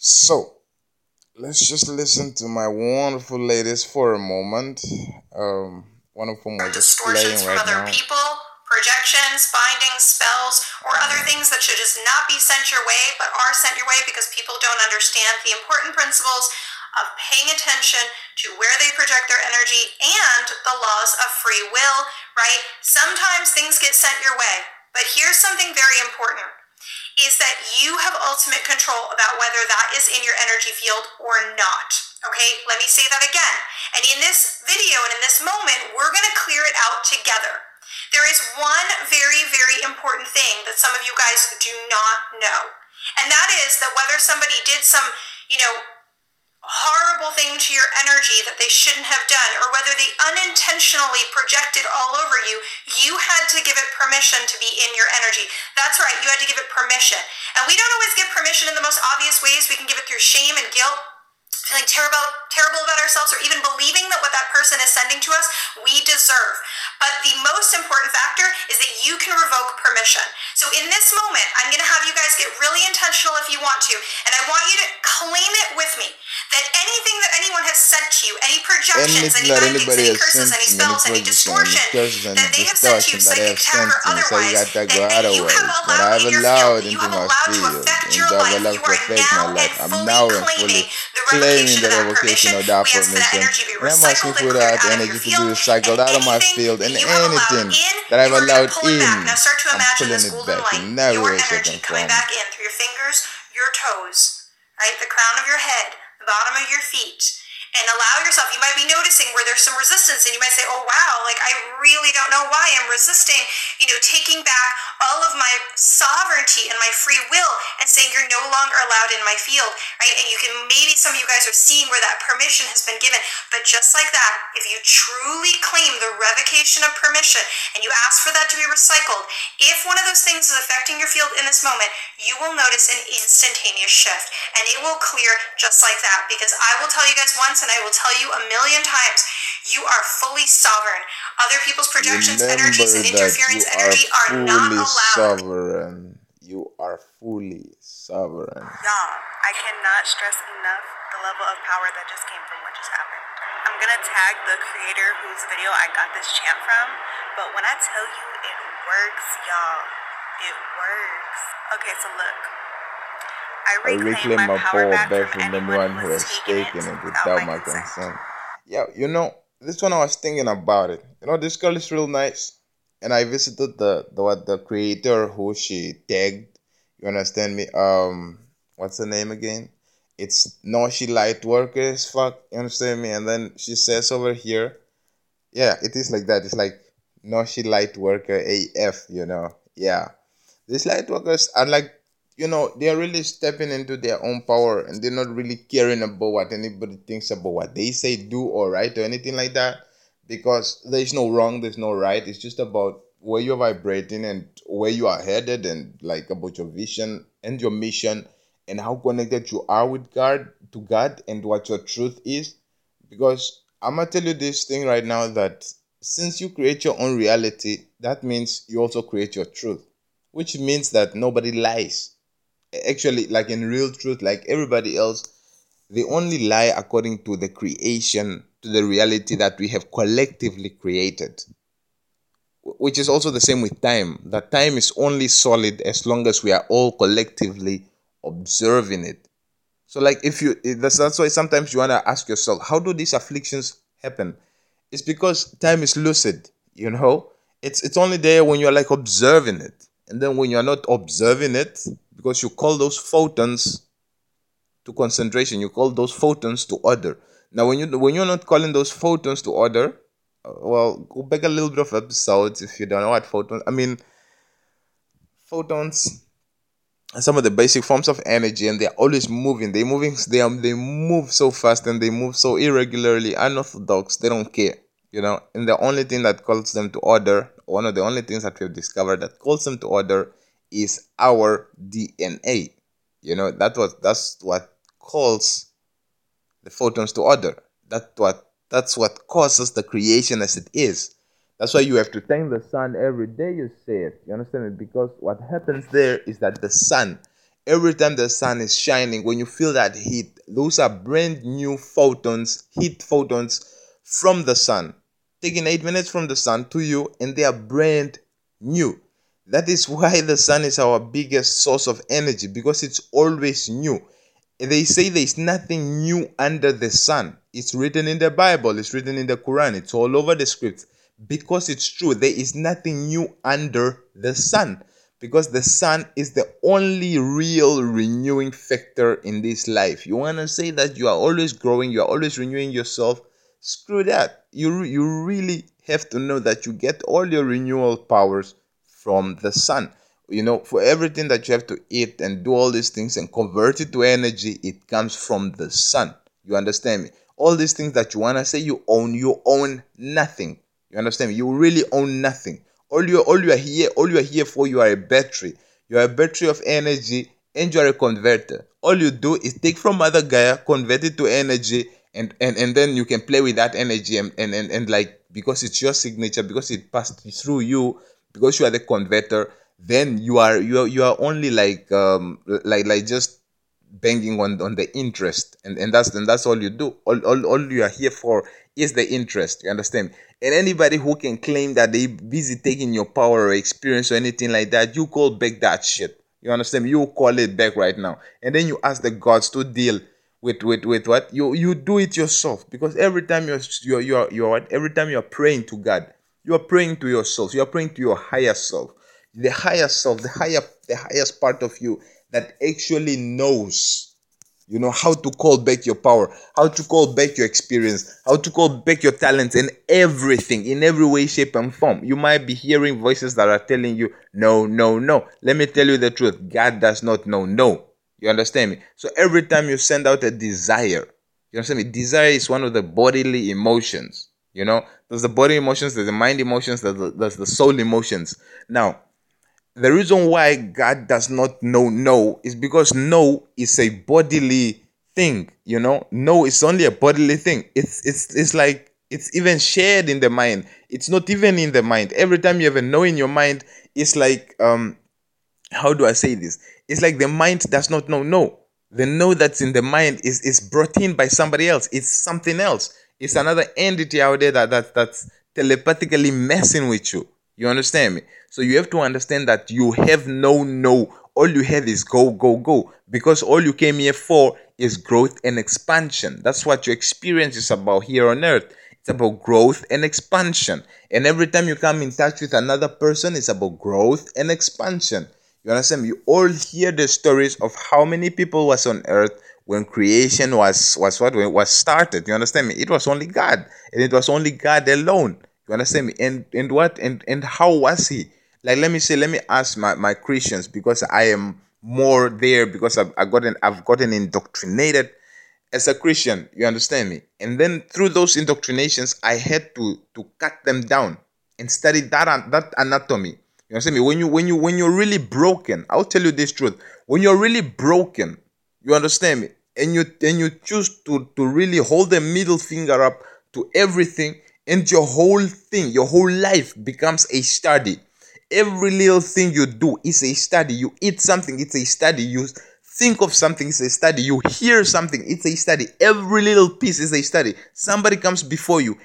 So, let's just listen to my wonderful ladies for a moment. Um, one of whom was just playing right other now. people, projections, bindings, spells, or other things that should just not be sent your way but are sent your way because people don't understand the important principles of paying attention to where they project their energy and the laws of free will, right? Sometimes things get sent your way, but here's something very important is that you have ultimate control about whether that is in your energy field or not. Okay, let me say that again. And in this video and in this moment, we're to clear it out together. There is one very, very important thing that some of you guys do not know. And that is that whether somebody did some, you know, horrible thing to your energy that they shouldn't have done, or whether they unintentionally projected all over you, you had to give it permission to be in your energy. That's right, you had to give it permission. And we don't always give permission in the most obvious ways. We can give it through shame and guilt. Feeling terrible, terrible about ourselves, or even believing that what that person is sending to us, we deserve. But the most important factor is that you can revoke permission. So in this moment, I'm going to have you guys get really intentional if you want to, and I want you to claim it with me that anything that anyone has sent to you, any projections, any bindings, anybody any has curses, sent any spells, any distortion that they have sent to you, distortion that they psychic sent or to me, so you otherwise, got to that, go that you have allowed I've in your field, you into have my allowed to field, affect and your life. You to are my now life. and I'm fully now claiming claiming revocation the of that revocation of that We ask for that permission. be And recycled and cleared that out of energy to be field, recycled and out of my field, and that you have allowed anything in, that I've allowed in, back. Now start to I'm pulling it back in every way, shape, and form. back in through your fingers, your toes, right? The crown of your head, bottom of your feet. And allow yourself, you might be noticing where there's some resistance, and you might say, Oh, wow, like I really don't know why I'm resisting, you know, taking back all of my sovereignty and my free will and saying you're no longer allowed in my field, right? And you can, maybe some of you guys are seeing where that permission has been given. But just like that, if you truly claim the revocation of permission and you ask for that to be recycled, if one of those things is affecting your field in this moment, you will notice an instantaneous shift and it will clear just like that. Because I will tell you guys once and I will tell you a million times, you are fully sovereign. Other people's projections, Remember energies, and that interference you are energy are not fully allowed. sovereign. You are fully sovereign. Y'all, I cannot stress enough the level of power that just came from what just happened. I'm gonna tag the creator whose video I got this chant from, but when I tell you it works, y'all, it works. Okay, so look. I reclaim, my, power back, from anyone who has taken it it without my consent. Yeah, you know, this one I was thinking about it. You know, this girl is real nice. And I visited the the what the creator who she tagged. You understand me? Um what's her name again? It's no she light workers, fuck, you understand me? And then she says over here, yeah, it is like that. It's like no she light worker AF, you know. Yeah. These light workers are like you know, they're really stepping into their own power and they're not really caring about what anybody thinks about what they say, do, or right, or anything like that. Because there's no wrong, there's no right. It's just about where you're vibrating and where you are headed and like about your vision and your mission and how connected you are with God to God and what your truth is. Because I'm gonna tell you this thing right now that since you create your own reality, that means you also create your truth, which means that nobody lies actually like in real truth like everybody else they only lie according to the creation to the reality that we have collectively created. Which is also the same with time. That time is only solid as long as we are all collectively observing it. So like if you that's, that's why sometimes you want to ask yourself how do these afflictions happen? It's because time is lucid you know? It's it's only there when you're like observing it. And then when you're not observing it because you call those photons to concentration you call those photons to order. Now when you when you're not calling those photons to order uh, well go back a little bit of episodes if you don't know what photons i mean photons are some of the basic forms of energy and they're always moving. They're moving they, they move so fast and they move so irregularly unorthodox they don't care you know? And the only thing that calls them to order one of the only things that we've discovered that calls them to order is our dna you know that was that's what calls the photons to order. That what that's what causes the creation as it is. That's why you have to thank the sun every day you say it you understand it because what happens there is that the sun every time the sun is shining, when you feel that heat, those are brand new photons, heat photons from the sun, taking eight minutes from the sun to you, and they are brand new. That is why the sun is our biggest source of energy because it's always new. They say there's nothing new under the sun. It's written in the Bible, it's written in the Quran, it's all over the scripts because it's true. There is nothing new under the sun because the sun is the only real renewing factor in this life. You want to say that you are always growing, you are always renewing yourself. Screw that. You, you really have to know that you get all your renewal powers from the sun. You know, for everything that you have to eat and do all these things and convert it to energy, it comes from the sun. You understand me? All these things that you want to say you own, you own nothing. You understand me? You really own nothing all you all you are here, all you are here for, you are a battery. You are a battery of energy and you are a converter. All you do is take from other guy, convert it to energy, and, and, and then you can play with that energy and, and, and, and like because it's your signature, because it passed through you, because you are the converter, then you are you are you are only like um like like just banging on on the interest and and that's and that's all you do all, all all you are here for is the interest you understand and anybody who can claim that they busy taking your power or experience or anything like that, you call back that shit. You understand? You call it back right now. And then you ask the gods to deal with with with what? You you do it yourself. Because every time you're you're you're, you're every time you're praying to God, you are praying to yourself. You are praying to your higher self. The higher self, the higher the highest part of you that actually knows you know how to call back your power how to call back your experience how to call back your talents and everything in every way shape and form. You might be hearing voices that are telling you no no no. Let me tell you the truth. God does not know no. You understand me? So every time you send out a desire you understand me? Desire is one of the bodily emotions you know there's the body emotions there's the mind emotions there's the, there's the soul emotions now the reason why God does not know no is because no is a bodily thing, you know. No is only a bodily thing. It's it's it's like it's even shared in the mind. It's not even in the mind. Every time you have a no in your mind, it's like um how do I say this? It's like the mind does not know no. The no that's in the mind is is brought in by somebody else. It's something else. It's another entity out there that, that that's telepathically messing with you. You understand me? So you have to understand that you have no no. All you have is go, go, go. Because all you came here for is growth and expansion. That's what your experience is about here on earth. It's about growth and expansion. And every time you come in touch with another person, it's about growth and expansion. You understand? You all hear the stories of how many people was on earth when creation was was what was started. You understand me? It was only God, and it was only God alone. You understand me? And and what and and how was he? Like let me say, let me ask my, my Christians because I am more there because I've, I've gotten I've gotten indoctrinated as a Christian. You understand me? And then through those indoctrinations, I had to to cut them down and study that that anatomy. You understand me? When you when you when you're really broken, I'll tell you this truth. When you're really broken, you understand me, and you and you choose to to really hold the middle finger up to everything and your whole thing, your whole life becomes a study. Every little thing you do is a study. You eat something, it's a study. You think of something, it's a study. You hear something, it's a study. Every little piece is a study. Somebody comes before you,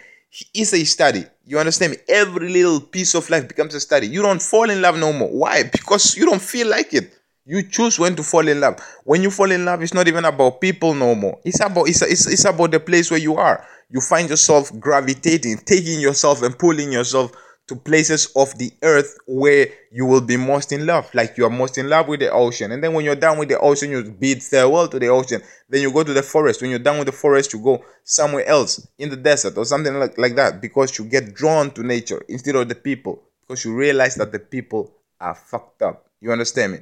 it's a study. You understand me? Every little piece of life becomes a study. You don't fall in love no more. Why? Because you don't feel like it. You choose when to fall in love. When you fall in love, it's not even about people no more. It's about it's, it's, it's about the place where you are you find yourself gravitating, taking yourself and pulling yourself to places of the earth where you will be most in love. Like you are most in love with the ocean. And then when you're done with the ocean, you bid farewell to the ocean. Then you go to the forest. When you're done with the forest, you go somewhere else in the desert or something like, like that because you get drawn to nature instead of the people. Because you realize that the people are fucked up. You understand me?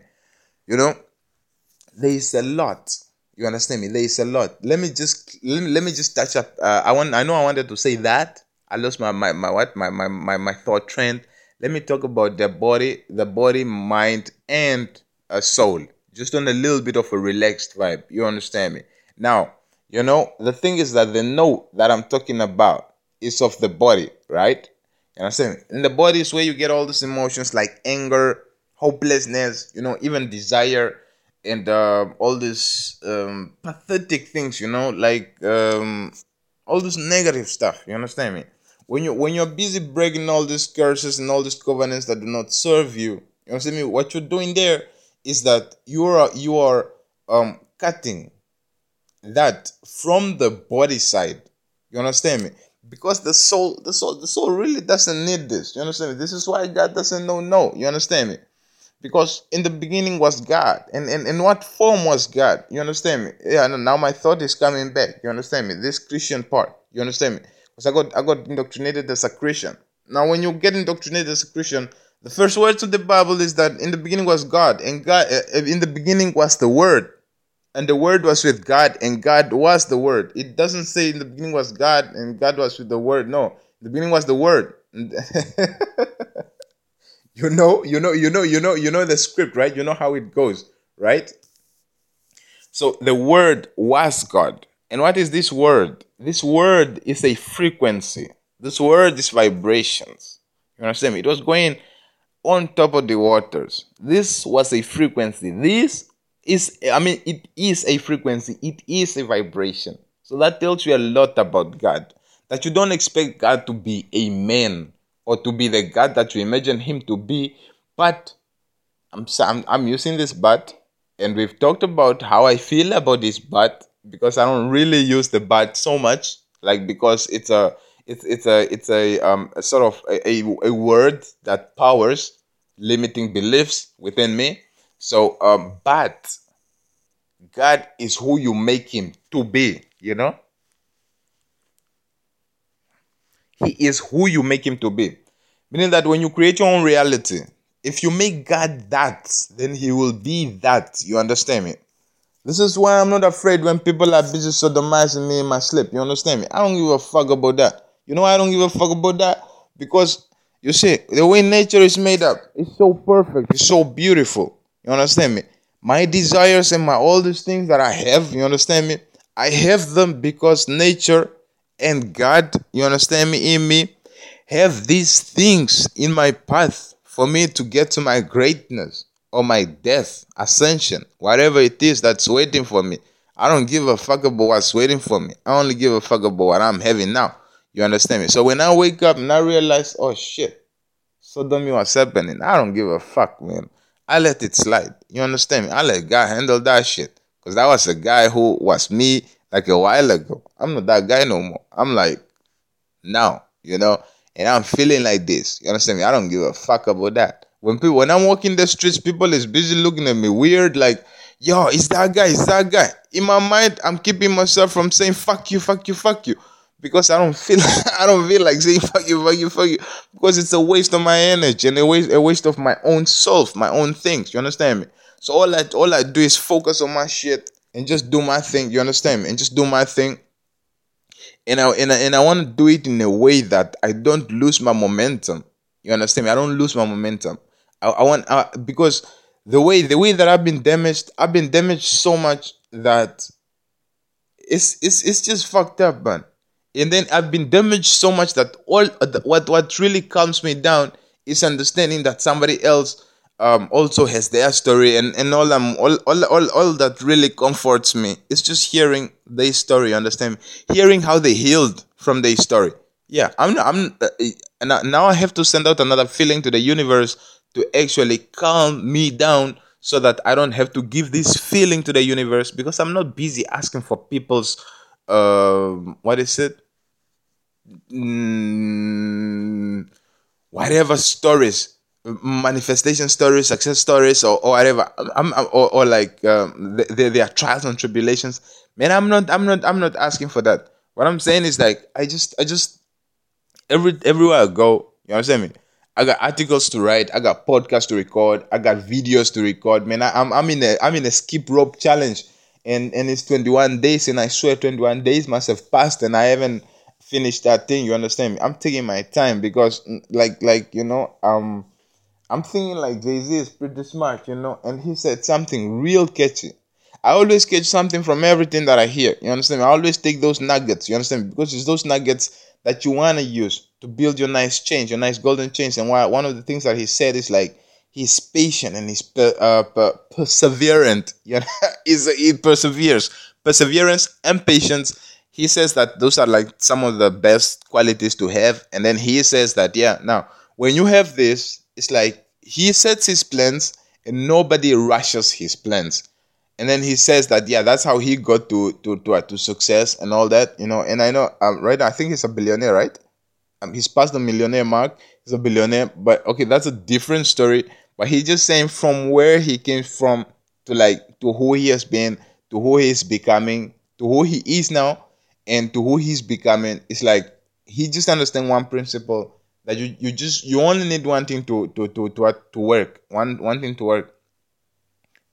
You know, there is a lot you understand me? There is a lot. Let me just let me, me just touch up. Uh, I want. I know I wanted to say that. I lost my my, my what my, my my my thought trend. Let me talk about the body, the body, mind, and a soul. Just on a little bit of a relaxed vibe. You understand me? Now, you know the thing is that the note that I'm talking about is of the body, right? You understand? In the body is where you get all these emotions like anger, hopelessness, you know, even desire and uh, all these um, pathetic things, you know, like um, all this negative stuff. You understand me? When you when you're busy breaking all these curses and all these covenants that do not serve you, you understand me? What you're doing there is that you are you are um cutting that from the body side. You understand me? Because the soul, the soul, the soul really doesn't need this. You understand me? This is why God doesn't know no. You understand me? Because in the beginning was God. And in, in what form was God? You understand me? Yeah, now my thought is coming back. You understand me? This Christian part. You understand me? Because I got I got indoctrinated as a Christian. Now when you get indoctrinated as a Christian, the first words of the Bible is that in the beginning was God, and God uh, in the beginning was the Word and the word was with God, and God was the word. It doesn't say in the beginning was God and God was with the word. No, the beginning was the word. you know, you know, you know, you know, you know the script, right? You know how it goes, right? So the word was God. And what is this word? This word is a frequency. This word is vibrations. You understand me? It was going on top of the waters. This was a frequency. This is i mean it is a frequency it is a vibration so that tells you a lot about god that you don't expect god to be a man or to be the god that you imagine him to be but i'm i'm, I'm using this but and we've talked about how i feel about this but because i don't really use the but so much like because it's a it's it's a it's a um a sort of a, a, a word that powers limiting beliefs within me so, um, but God is who you make him to be, you know? He is who you make him to be. Meaning that when you create your own reality, if you make God that, then he will be that. You understand me? This is why I'm not afraid when people are busy sodomizing me in my sleep. You understand me? I don't give a fuck about that. You know why I don't give a fuck about that? Because you see, the way nature is made up, it's so perfect, it's so beautiful. You understand me? My desires and my all these things that I have, you understand me? I have them because nature and God, you understand me, in me, have these things in my path for me to get to my greatness or my death, ascension, whatever it is that's waiting for me. I don't give a fuck about what's waiting for me. I only give a fuck about what I'm having now. You understand me? So when I wake up and I realize, oh shit, so dumb what's happening. I don't give a fuck, man. I let it slide. You understand me? I let God handle that shit. Because that was a guy who was me like a while ago. I'm not that guy no more. I'm like, now, you know? And I'm feeling like this. You understand me? I don't give a fuck about that. When people when I'm walking the streets, people is busy looking at me weird, like, yo, is that guy, is that guy. In my mind, I'm keeping myself from saying fuck you, fuck you, fuck you because I don't feel I don't feel like saying fuck you, fuck you, fuck you, because it's a waste of my energy and a waste a waste of my own self, my own things. You understand me? So all I all I do is focus on my shit and just do my thing. You understand me? And just do my thing. And I and I, and I want to do it in a way that I don't lose my momentum. You understand me? I don't lose my momentum. I, I want I, because the way the way that I've been damaged, I've been damaged so much that it's it's it's just fucked up, man and then I've been damaged so much that all what what really calms me down is understanding that somebody else um, also has their story, and and all um all, all all all that really comforts me is just hearing their story. Understand? Hearing how they healed from their story. Yeah, I'm I'm uh, uh now I have to send out another feeling to the universe to actually calm me down so that I don't have to give this feeling to the universe because I'm not busy asking for people's um what is it mm, whatever stories manifestation stories success stories or, or whatever. I'm, I'm, or, or like um, their, their trials and tribulations. Man i'm not i'm not i'm not asking for that. What i'm saying is like i just i just every everywhere i go you understand me i got articles to write i got podcasts to record i got videos to record. Man I, i'm i'm in a i'm in a skip rope challenge. And and it's 21 days and i swear 21 days must have passed and i haven't finished that thing. You understand me? I'm taking my time because, like, like you know, um, I'm thinking like Jay Z is pretty smart, you know, and he said something real catchy. I always catch something from everything that I hear. You understand? I always take those nuggets. You understand? Because it's those nuggets that you want to use to build your nice change, your nice golden change. And why, one of the things that he said is like, he's patient and he's per, uh, per, perseverant. You know, he's, he perseveres. Perseverance and patience. He says that those are like some of the best qualities to have. And then he says that, yeah, now when you have this, it's like he sets his plans and nobody rushes his plans. And then he says that, yeah, that's how he got to to to, uh, to success and all that, you know. And I know, um, right now, I think he's a billionaire, right? Um, he's past the millionaire mark. He's a billionaire, but okay, that's a different story. But he's just saying from where he came from to like to who he has been, to who he is becoming, to who he is now, and to who he's becoming. It's like he just understand one principle that you, you just you only need one thing to to to to, to work. One one thing to work.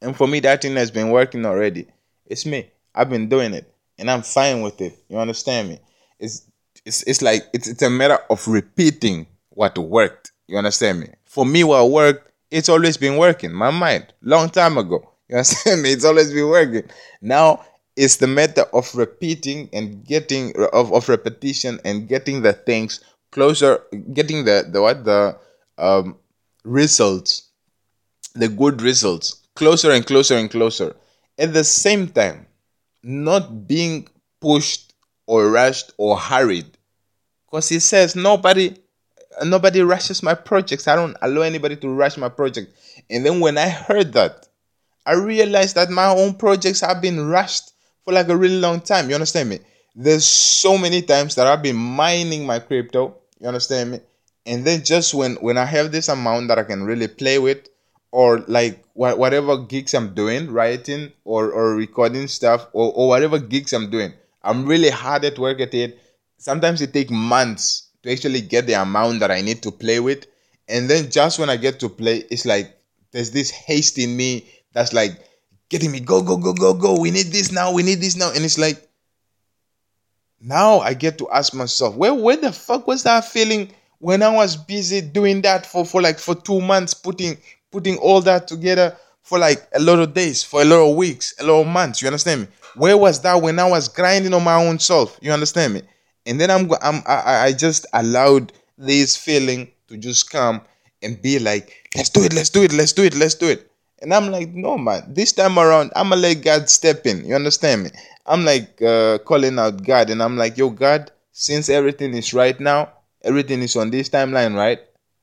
And for me that thing has been working already. It's me. I've been doing it. And i'm fine with it. You understand me? It's it's, it's like it's, it's a matter of repeating what worked. You understand me? For me what worked it's always been working. My mind. Long time ago. You understand me? It's always been working. Now it's the matter of repeating and getting of, of repetition and getting the things closer getting the the what the um results the good results closer and closer and closer. At the same time not being pushed or rushed or hurried. Because he says nobody nobody rushes my projects. I don't allow anybody to rush my project. And then when i heard that i realized that my own projects have been rushed for like a really long time. You understand me? There's so many times that i've been mining my crypto you understand me? And then just when when I have this amount that I can really play with, or like wh- whatever gigs I'm doing, writing or or recording stuff, or or whatever gigs I'm doing, I'm really hard at work at it. Sometimes it takes months to actually get the amount that I need to play with, and then just when I get to play, it's like there's this haste in me that's like getting me go go go go go. We need this now. We need this now, and it's like now I get to ask myself, where where the fuck was that feeling when I was busy doing that for, for like for two months, putting putting all that together for like a lot of days, for a lot of weeks, a lot of months. You understand me? Where was that when I was grinding on my own self? You understand me? And then I'm I'm I, I just allowed this feeling to just come and be like, let's do it, let's do it, let's do it, let's do it. And I'm like, no man, this time around, I'ma let God step in. You understand me? I'm like uh, calling out God, and I'm like, yo, God, since everything is right now, everything is on this timeline, right?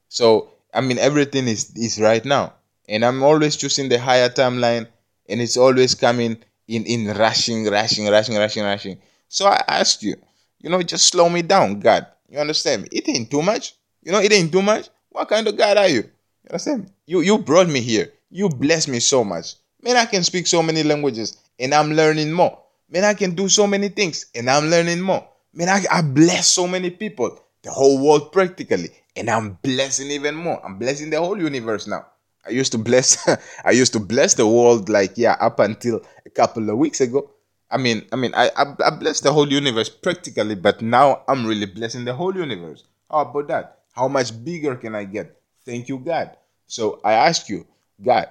So I mean, everything is is right now, and I'm always choosing the higher timeline, and it's always coming in in rushing, rushing, rushing, rushing, rushing. So I asked you, you know, just slow me down, God. You understand me? It ain't too much. You know, it ain't too much. What kind of God are you? You understand? You you brought me here. You bless me so much. Man, I can speak so many languages, and I'm learning more. Man, I can do so many things and I'm learning more. Man, I, I bless so many people, the whole world practically, and I'm blessing even more. I'm blessing the whole universe now. I used to bless I used to bless the world like yeah up until a couple of weeks ago. I mean, I mean, I, I, I bless the whole universe practically, but now I'm really blessing the whole universe. How about that? How much bigger can I get? Thank you, God. So I ask you, God,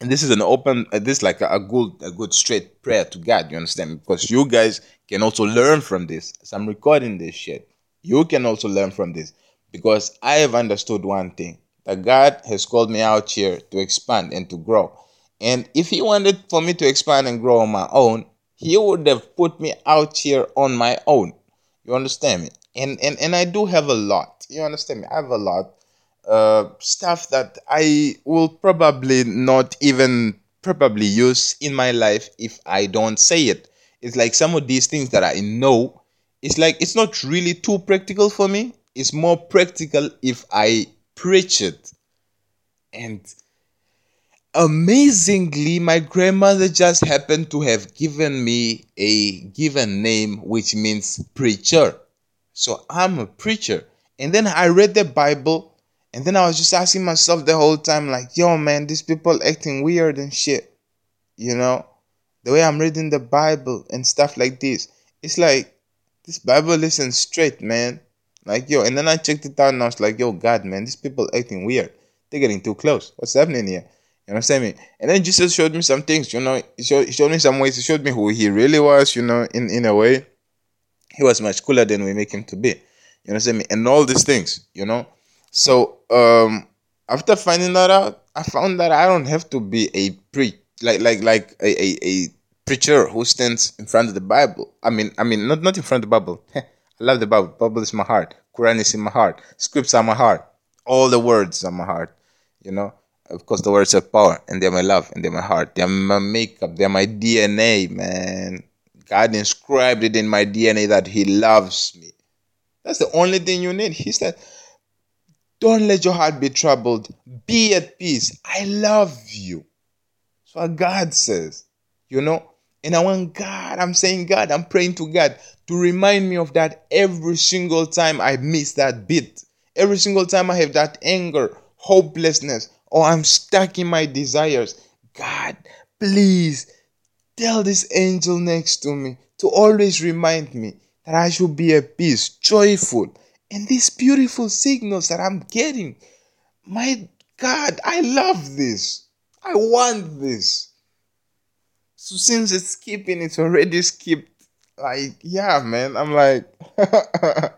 and this is an open uh, this is like a, a, good a good straight prayer to god you understand? Because you guys can also learn from this. As i'm recording this shit you can also learn from this. Because i have understood one thing that god has called me out here to expand and to grow. And if he wanted for me to expand and grow on my own he would have put me out here on my own. You understand me? And and, and i do have a lot. You understand me? I have a lot uh, stuff that I will probably not even probably use in my life if I don't say it. It's like some of these things that I know, it's like it's not really too practical for me. It's more practical if I preach it. And amazingly, my grandmother just happened to have given me a given name which means preacher. So I'm a preacher. And then I read the Bible and then I was just asking myself the whole time, like, yo, man, these people acting weird and shit. You know? The way I'm reading the Bible and stuff like this. It's like, this Bible isn't straight, man. Like, yo, and then I checked it out and I was like, yo, God, man, these people acting weird. They're getting too close. What's happening here? You know what I'm saying? And then Jesus showed me some things, you know. He showed, he showed me some ways. He showed me who he really was, you know, in, in a way. He was much cooler than we make him to be. You know what I'm saying? And all these things, you know. So um, after finding that out, I found that I don't have to be a pre like like like a, a, a preacher who stands in front of the Bible. I mean I mean not not in front of the Bible. I love the Bible. Bible is my heart. Quran is in my heart. Scripts are my heart. All the words are my heart. You know, of course, the words have power, and they're my love, and they're my heart. They're my makeup. They're my DNA, man. God inscribed it in my DNA that He loves me. That's the only thing you need. He said, Don't let your heart be troubled. Be at peace. I love you. So what God says, you know. And I want God, I'm saying God, I'm praying to God to remind me of that every single time I miss that bit. Every single time I have that anger, hopelessness, or I'm stuck in my desires. God, please tell this angel next to me to always remind me that I should be at peace, joyful. And these beautiful signals that I'm getting, my God, I love this. I want this. So since it's skipping, it's already skipped. Like, yeah, man. I'm like,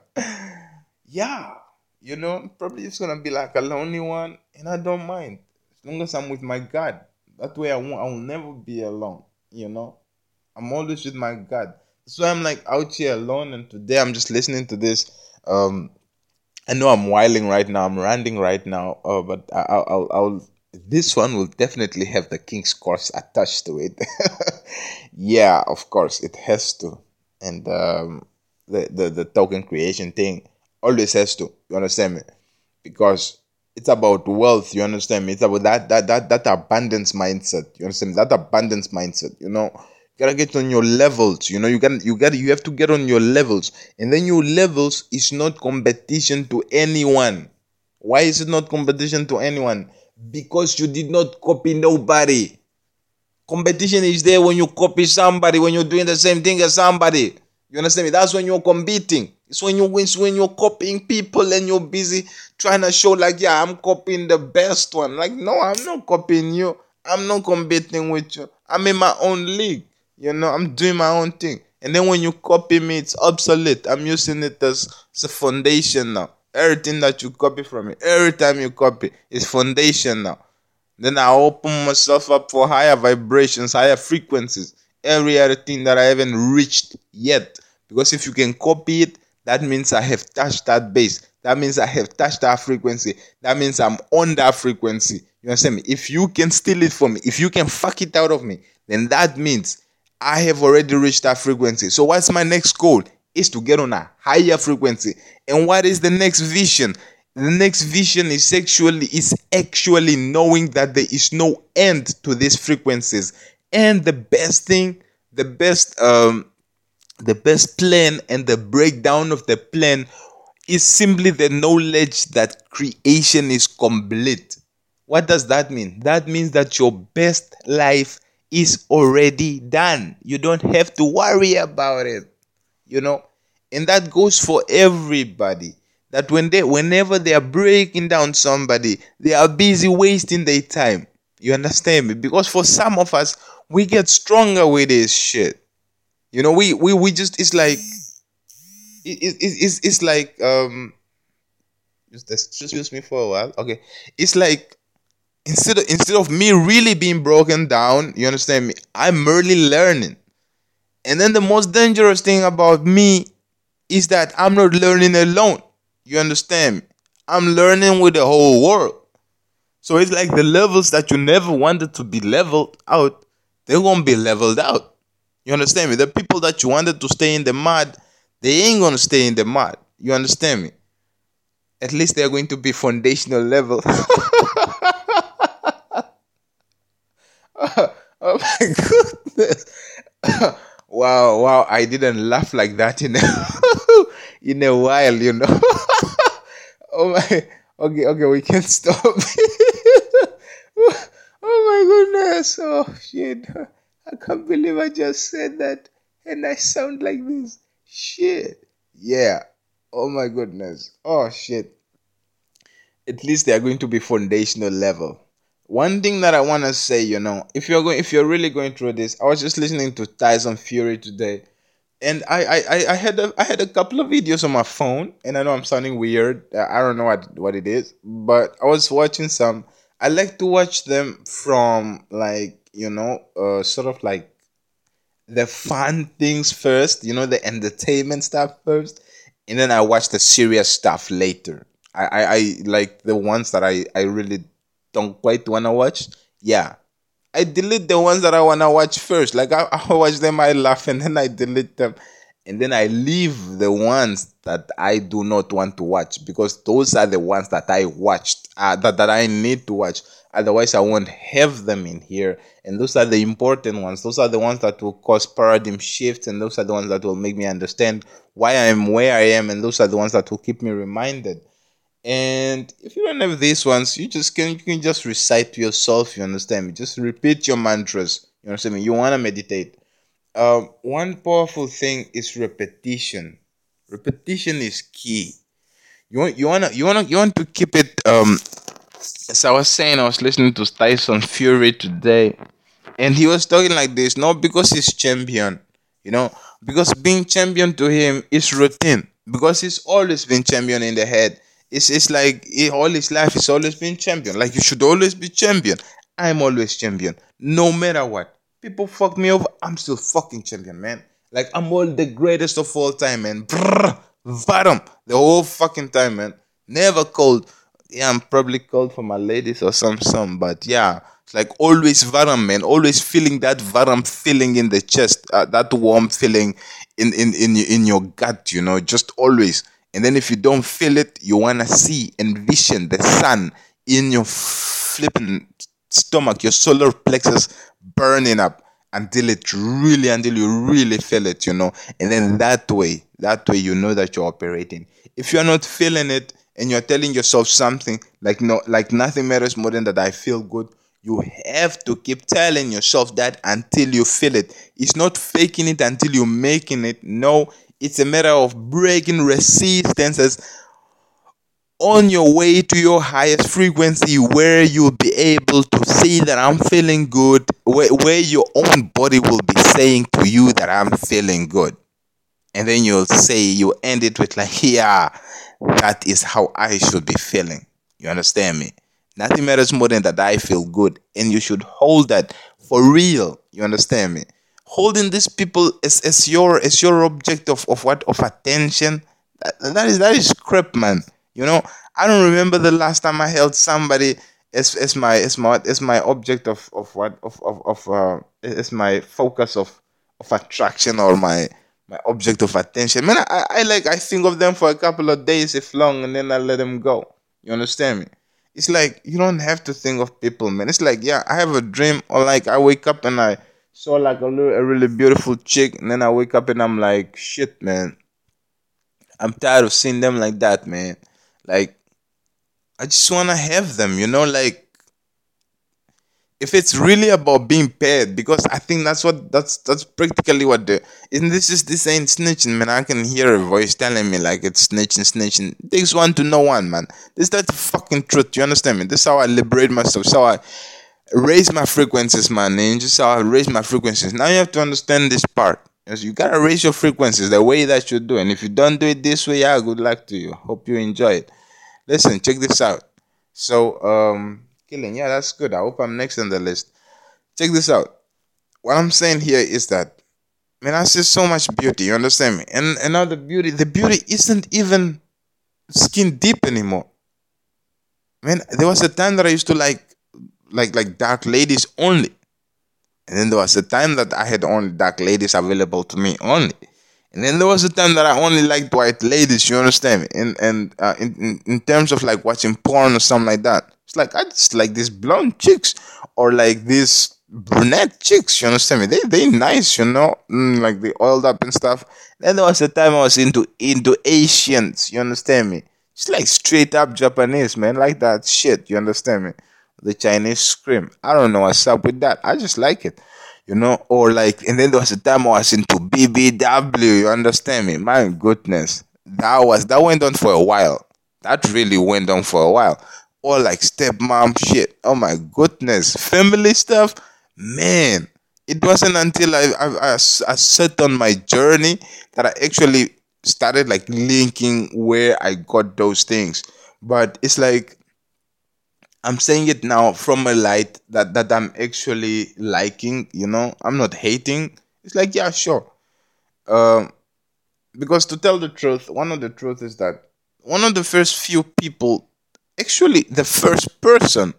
yeah, you know, probably it's gonna be like a lonely one, and I don't mind as long as I'm with my God. That way, I won't. I will never be alone. You know, I'm always with my God. So I'm like out here alone, and today I'm just listening to this. Um, I know I'm whiling right now, I'm ranting right now, uh, but I, I'll, I'll, this one will definitely have the King's Course attached to it. yeah, of course, it has to, and um, the, the the token creation thing always has to. You understand me? Because it's about wealth. You understand me? It's about that that that that abundance mindset. You understand me? That abundance mindset. You know gotta get on your levels you know you got you gotta you have to get on your levels. And then your levels is not competition to anyone. Why is it not competition to anyone? Because you did not copy nobody. Competition is there when you copy somebody when you're doing the same thing as somebody. You understand me? That's when you're competing. It's when you it's when you're copying people and you're busy trying to show like yeah i'm copying the best one. Like no i'm not copying you. I'm not competing with you. I'm in my own league you know, I'm doing my own thing. And then when you copy me, it's obsolete. I'm using it as, as a foundation now. Everything that you copy from me, every time you copy, is foundation now. Then I open myself up for higher vibrations, higher frequencies, every other thing that I haven't reached yet. Because if you can copy it, that means I have touched that base. That means I have touched that frequency. That means I'm on that frequency. You understand me? If you can steal it from me, if you can fuck it out of me, then that means I have already reached that frequency. So what's my next goal? Is to get on a higher frequency. And what is the next vision? The next vision is actually is actually knowing that there is no end to these frequencies. And the best thing, the best um the best plan and the breakdown of the plan is simply the knowledge that creation is complete. What does that mean? That means that your best life is already done. You don't have to worry about it. You know, and that goes for everybody. That when they whenever they are breaking down somebody, they are busy wasting their time. You understand me? Because for some of us, we get stronger with this shit. You know, we we, we just it's like it, it, it's it's like um just excuse me for a while. Okay. It's like instead of instead of me really being broken down, you understand me? I'm merely learning. And then the most dangerous thing about me is that I'm not learning alone. You understand me? I'm learning with the whole world. So it's like the levels that you never wanted to be leveled out, they're gonna be leveled out. You understand me? The people that you wanted to stay in the mud, they ain't gonna stay in the mud. You understand me? At least they're going to be foundational level. oh my goodness. wow, wow, I didn't laugh like that in a, in a while, you know. oh my okay, okay, we can stop. oh my goodness. Oh shit. I can't believe I just said that and I sound like this. Shit. Yeah. Oh my goodness. Oh shit. At least they are going to be foundational level one thing that I want to say, you know, if you're going, if you're really going through this, I was just listening to Tyson Fury today, and I, I, I- had a, I had a couple of videos on my phone, and I know I'm sounding weird. I don't know what what it is, but I was watching some. I like to watch them from like you know, uh, sort of like the fun things first, you know, the entertainment stuff first, and then I watch the serious stuff later. I, I, I like the ones that I, I really don't quite wanna watch. Yeah, I delete the ones that I wanna watch first. Like I, I watch them, I laugh, and then I delete them, and then I leave the ones that I do not want to watch because those are the ones that I watched uh, that that I need to watch. Otherwise, I won't have them in here. And those are the important ones. Those are the ones that will cause paradigm shifts, and those are the ones that will make me understand why I am where I am, and those are the ones that will keep me reminded. And if you don't have these ones, you just can you can just recite to yourself. You understand me? Just repeat your mantras. You understand me? You want to meditate. Um, one powerful thing is repetition. Repetition is key. You want you wanna you wanna you want to keep it. Um, as I was saying, I was listening to Tyson Fury today, and he was talking like this. Not because he's champion, you know, because being champion to him is routine. Because he's always been champion in the head. It's it's like he, all his life he's always been champion. Like you should always be champion. I'm always champion, no matter what. People fuck me over, I'm still fucking champion, man. Like I'm all the greatest of all time, man. Brrr, bottom the whole fucking time, man. Never cold. Yeah, I'm probably cold for my ladies or some some, but yeah, it's like always varam, man. Always feeling that varam feeling in the chest, uh, that warm feeling in in in in your gut, you know, just always. And then if you don't feel it, you wanna see, envision the sun in your flipping stomach, your solar plexus burning up until it really, until you really feel it, you know. And then that way, that way you know that you're operating. If you're not feeling it and you're telling yourself something like no, like nothing matters more than that I feel good. You have to keep telling yourself that until you feel it. It's not faking it until you're making it. No, it's a matter of breaking resistances on your way to your highest frequency where you'll be able to see that I'm feeling good, where, where your own body will be saying to you that I'm feeling good. And then you'll say, you end it with, like, yeah, that is how I should be feeling. You understand me? Nothing matters more than that I feel good. And you should hold that for real. You understand me? Holding these people as, as your as your object of, of what of attention. That, that is that is crap, man. You know, I don't remember the last time I held somebody as, as my as my as my object of, of what of of, of uh, as my focus of of attraction or my my object of attention. Man, I, I like I think of them for a couple of days if long and then I let them go. You understand me? It's like you don't have to think of people, man. It's like yeah, I have a dream or like I wake up and I saw like a, little, a really beautiful chick and then I wake up and I'm like shit, man. I'm tired of seeing them like that, man. Like I just wanna have them, you know, like if it's really about being paired, because I think that's what that's that's practically what the isn't this is this ain't snitching, man. I can hear a voice telling me like it's snitching, snitching. It takes one to know one, man. This that's the fucking truth. You understand me? This is how I liberate myself. How I raise my frequencies, man. How I raise my frequencies. Now you have to understand this part. You gotta raise your frequencies the way that you do. And if you don't do it this way, yeah, good luck to you. Hope you enjoy it. Listen, check this out. So, um, killing, yeah, that's good. I hope I'm next on the list. Check this out. What I'm saying here is that, man, I see so much beauty. You understand me? And and now the beauty, the beauty isn't even skin deep anymore. Man, there was a time that I used to like, like, like dark ladies only, and then there was a time that I had only dark ladies available to me only. And then there was a time that I only liked white ladies, you understand me? And and uh, in, in in terms of like watching porn or something like that, it's like I just like these blonde chicks or like these brunette chicks, you understand me? They they nice, you know, mm, like they oiled up and stuff. Then there was a time I was into into Asians, you understand me? It's like straight up Japanese, man, like that shit, you understand me? The Chinese scream. I don't know what's up with that. I just like it you know, or like, and then there was a time I was into BBW, you understand me? My goodness, that was, that went on for a while. That really went on for a while. Or like stepmom shit. Oh my goodness. Family stuff, man, it wasn't until I, I, I, I set on my journey that I actually started like linking where I got those things. But it's like I'm saying it now from a light that that I'm actually liking. You know, I'm not hating. It's like yeah, sure. Um, because to tell the truth, one of the truth is that one of the first few people, actually the first person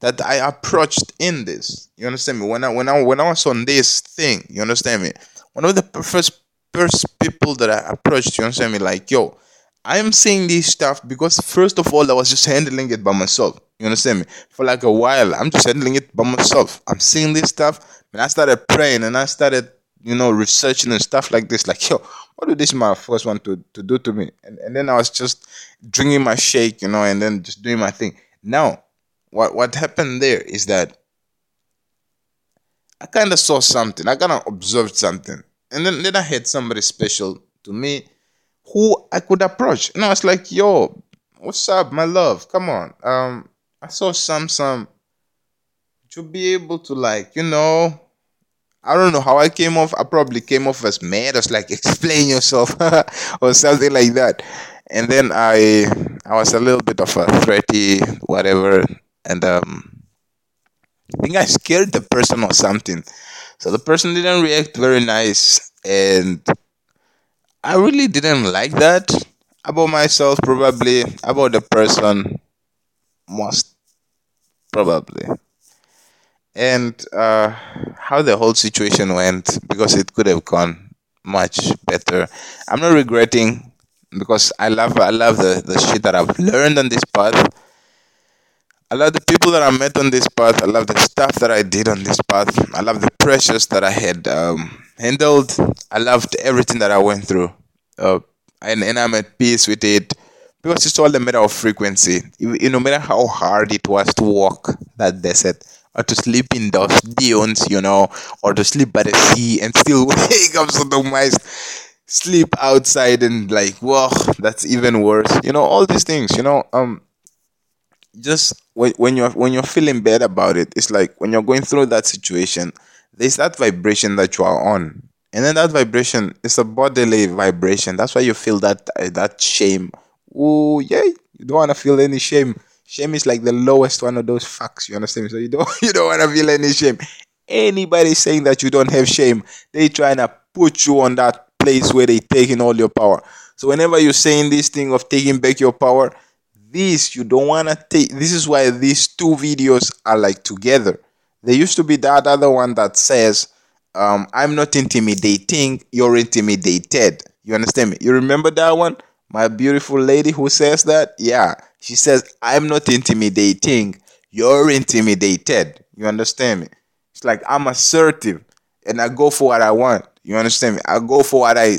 that I approached in this. You understand me? When I when I when I was on this thing, you understand me? One of the first first people that I approached, you understand me? Like, yo, I am saying this stuff because first of all, I was just handling it by myself. You understand me? For like a while, I'm just handling it by myself. I'm seeing this stuff, and I started praying and I started, you know, researching and stuff like this. Like, yo, what did this my first one to, to do to me? And and then I was just drinking my shake, you know, and then just doing my thing. Now, what what happened there is that I kind of saw something. I kind of observed something, and then then I had somebody special to me who I could approach. And I was like, "Yo, what's up, my love? Come on. Um, I saw some some to be able to like, you know." I don't know how I came off. I probably came off as mad. I was like, explain yourself or something like that. And then I I was a little bit of a threaty, whatever and um, I think I scared the person or something. So the person didn't react very nice, and I really didn't like that about myself. Probably about the person, most probably, and uh, how the whole situation went because it could have gone much better. I'm not regretting because I love I love the the shit that I've learned on this path I love the people that I met on this path. I love the stuff that I did on this path. I love the pressures that I had um, handled. I loved everything that I went through. Uh, and, and I'm at peace with it because it's all a matter of frequency. You, no matter how hard it was to walk that desert or to sleep in those dunes, you know, or to sleep by the sea and still wake up mice sleep outside and like, whoa, that's even worse. You know, all these things, you know, um, just when, you're when you're feeling bad about it it's like when you're going through that situation there's that vibration that you are on. And then that vibration is a bodily vibration. That's why you feel that uh, that shame. Oh yeah you don't want to feel any shame. Shame is like the lowest one of those facts you understand so you don't you don't want to feel any shame. Anybody saying that you don't have shame they trying to put you on that place where they taking all your power. So whenever you're saying this thing of taking back your power this you don't want to take this is why these two videos are like together. There used to be that other one that says um, i'm not intimidating you're intimidated. You understand me? You remember that one? My beautiful lady who says that? Yeah. She says i'm not intimidating you're intimidated. You understand me? It's like i'm assertive and i go for what i want. You understand me? I go for what i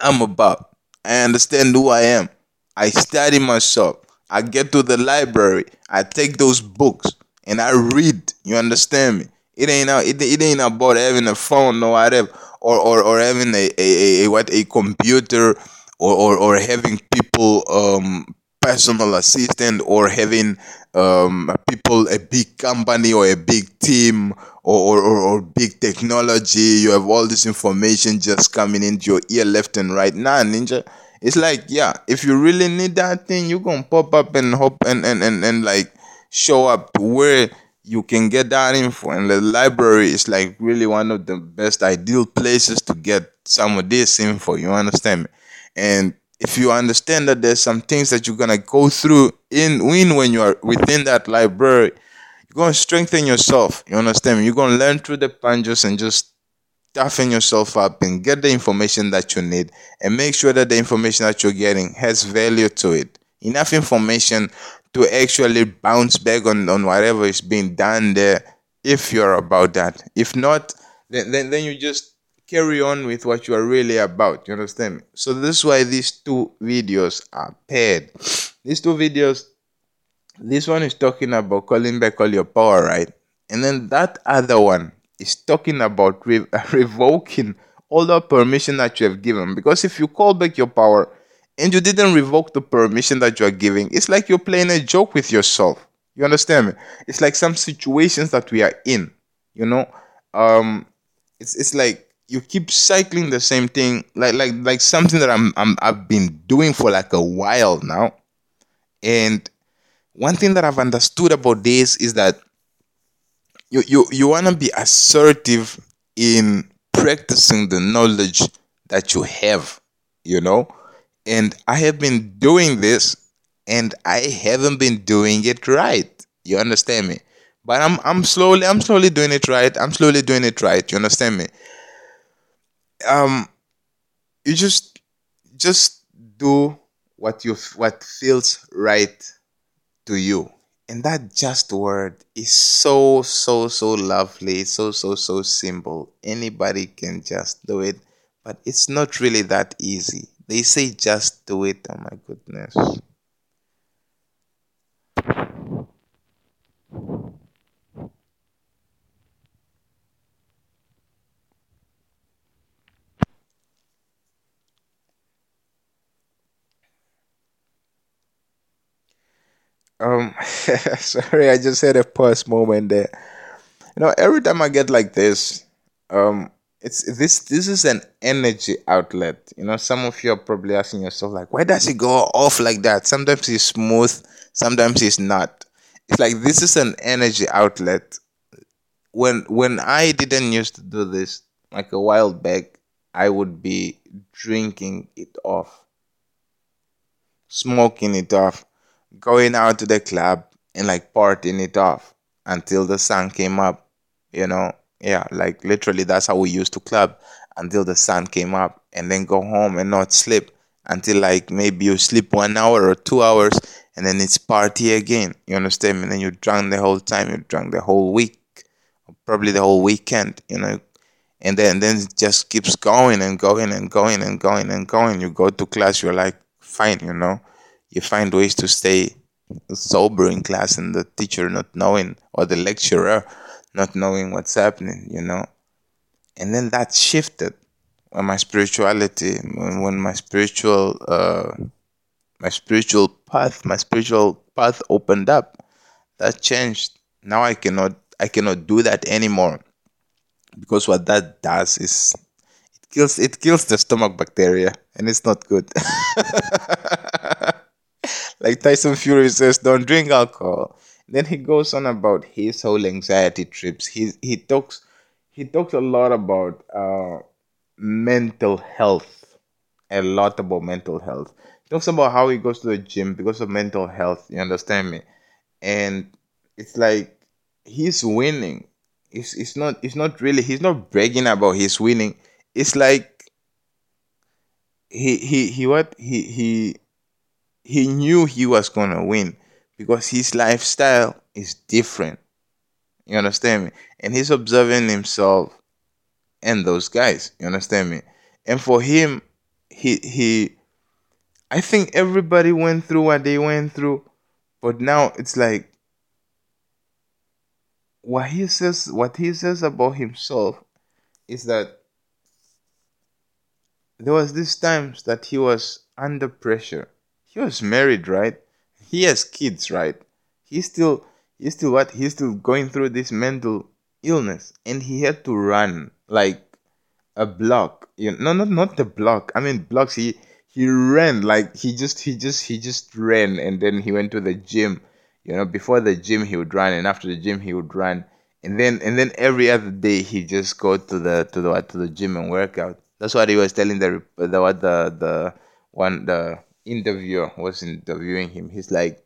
i'm about. I understand who i am I study myself. I get to the library. I take those books and I read. You understand me? It ain't it, it ain't about having a phone or whatever, or or, or having a, a, a, what a computer, or, or, or having people um personal assistant, or having um people a big company or a big team or, or, or, or big technology. You have all this information just coming into your ear left and right. Nah, ninja it's like yeah if you really need that thing you gonna pop up and hop and and, and, and like show up to where you can get that info. And the library is like really one of the best ideal places to get some of this info you understand me? And if you understand that there's some things that you're gonna go through in in when you are within that library you're gonna strengthen yourself you understand me? You're gonna learn through the punches and just toughen yourself up and get the information that you need and make sure that the information that you're getting has value to it. Enough information to actually bounce back on, on whatever is being done there if you're about that. If not, then, then, then you just carry on with what you are really about. You understand? So this is why these two videos are paired. These two videos, this one is talking about calling back all your power, right? And then that other one is talking about re- revoking all the permission that you have given. Because if you call back your power and you didn't revoke the permission that you are giving, it's like you're playing a joke with yourself. You understand me? It's like some situations that we are in, you know. um it's it's like you keep cycling the same thing like like like something that I'm, I'm I've been doing for like a while now and one thing that I've understood about this is that you you, you want to be assertive in practicing the knowledge that you have you know? And I have been doing this and I haven't been doing it right. You understand me? But I'm I'm slowly I'm slowly doing it right. I'm slowly doing it right. You understand me? Um you just just do what you what feels right to you and that just word is so so so lovely so so so simple. Anybody can just do it but it's not really that easy. They say just do it oh my goodness Um, sorry, I just had a pause moment there. You know, every time I get like this, um, it's this this is an energy outlet. You know, some of you are probably asking yourself like, why does it go off like that? Sometimes it's smooth, sometimes it's not. It's like this is an energy outlet. When when I didn't used to do this, like a while back, I would be drinking it off, smoking it off going out to the club and like partying it off until the sun came up, you know. Yeah, like literally that's how we used to club until the sun came up and then go home and not sleep until like maybe you sleep one hour or two hours and then it's party again. You understand? And then you drunk the whole time, you drunk the whole week, probably the whole weekend, you know. And then then it just keeps going and going and going and going and going. You go to class, you're like, fine, you know you find ways to stay sober in class and the teacher not knowing or the lecturer not knowing what's happening you know? And then that shifted when my spirituality when, when my spiritual uh my spiritual path my spiritual path opened up. That changed. Now i cannot i cannot do that anymore. Because what that does is it kills it kills the stomach bacteria and it's not good like Tyson Fury says, don't drink alcohol. Then he goes on about his whole anxiety trips. He he talks he talks a lot about uh, mental health, a lot about mental health. He talks about how he goes to the gym because of mental health. You understand me? And it's like he's winning. It's it's not it's not really he's not bragging about his winning. It's like he he he what he he he knew he was gonna win because his lifestyle is different. You understand me? And he's observing himself and those guys. You understand me? And for him, he he I think everybody went through what they went through, but now it's like what he says what he says about himself is that there was these times that he was under pressure he was married, right? He has kids, right? He's still he's still what? He's still going through this mental illness and he had to run like a block. You know, no not not the block. I mean blocks he he ran like he just he just he just ran and then he went to the gym. You know, before the gym he would run and after the gym he would run. And then and then every other day he just go to the to the to the gym and work out. That's what he was telling the the what the the one the interviewer was interviewing him, he's like,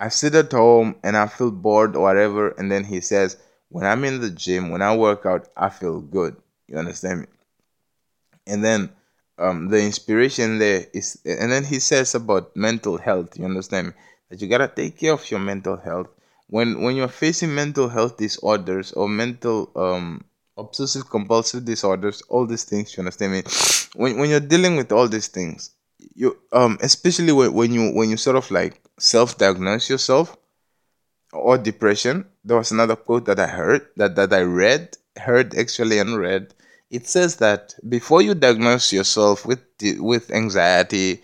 I sit at home and I feel bored or whatever, and then he says, when I'm in the gym, when I work out, I feel good. You understand me? And then um, the inspiration there is, and then he says about mental health. You understand me? That you gotta take care of your mental health. When when you're facing mental health disorders or mental um obsessive compulsive disorders, all these things. You understand me? When when you're dealing with all these things, you um especially when, when you when you sort of like self-diagnose yourself or depression there was another quote that i heard that that i read heard actually and read. It says that before you diagnose yourself with with anxiety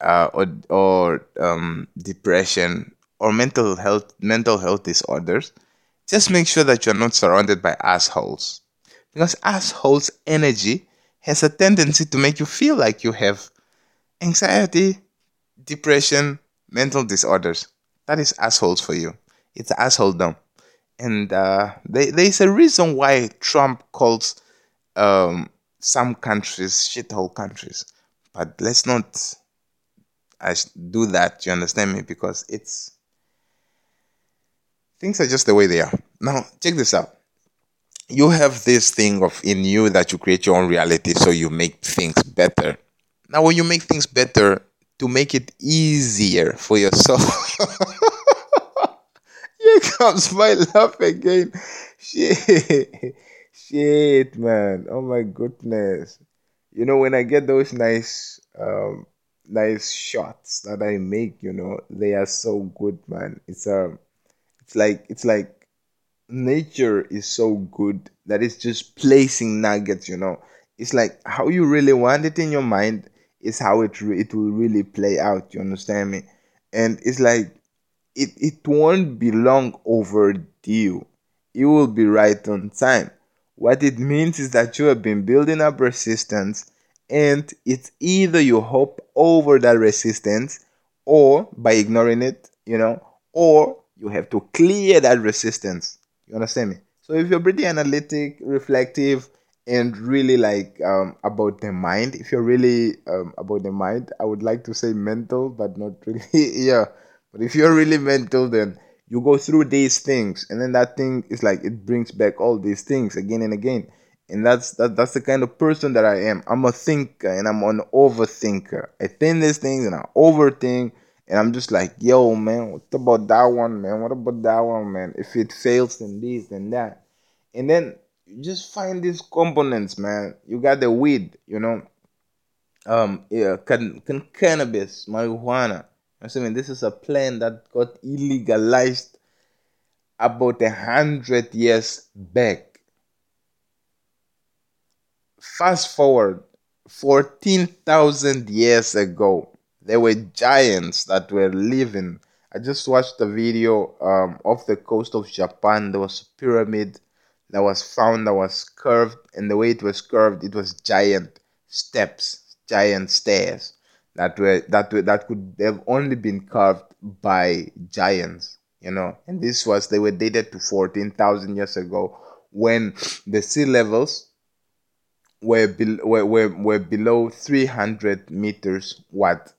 uh, or or um, depression or mental health mental health disorders just make sure that you're not surrounded by assholes. Because assholes energy has a tendency to make you feel like you have anxiety, depression, mental disorders. That is assholes for you. It's assholedom. And uh, they, there's a reason why Trump calls um, some countries shithole countries. But let's not I do that, you understand me? Because it's things are just the way they are. Now, check this out. You have this thing of in you that you create your own reality, so you make things better. Now, when you make things better, to make it easier for yourself. Here comes my laugh again. Shit. Shit, man. Oh my goodness. You know, when I get those nice um nice shots that I make, you know, they are so good, man. It's um it's like it's like nature is so good that it's just placing nuggets, you know. It's like how you really want it in your mind is how it re- it will really play out. You understand me? And it's like it it won't be long overdue. It will be right on time. What it means is that you have been building up resistance, and it's either you hop over that resistance, or by ignoring it, you know, or you have to clear that resistance. You understand me? So if you're pretty analytic, reflective, and really like um, about the mind, if you're really um, about the mind, I would like to say mental, but not really. yeah, but if you're really mental, then you go through these things, and then that thing is like it brings back all these things again and again. And that's that, that's the kind of person that I am. I'm a thinker and I'm an overthinker. I think these things and I overthink and I'm just like, yo, man, what about that one, man? What about that one, man? If it fails, then this, then that. And then just find these components, man. You got the weed, you know, um, yeah, can, can cannabis, marijuana. I'm saying this is a plant that got illegalized about a hundred years back. Fast forward 14,000 years ago there were giants that were living. I just watched a video um, off the coast of Japan. There was a pyramid that was found that was curved, and the way it was curved, it was giant steps, giant stairs that were that were that could have only been carved by giants. You know, and this was they were dated to fourteen thousand years ago when the sea levels were, be, were, were, were below 300 meters what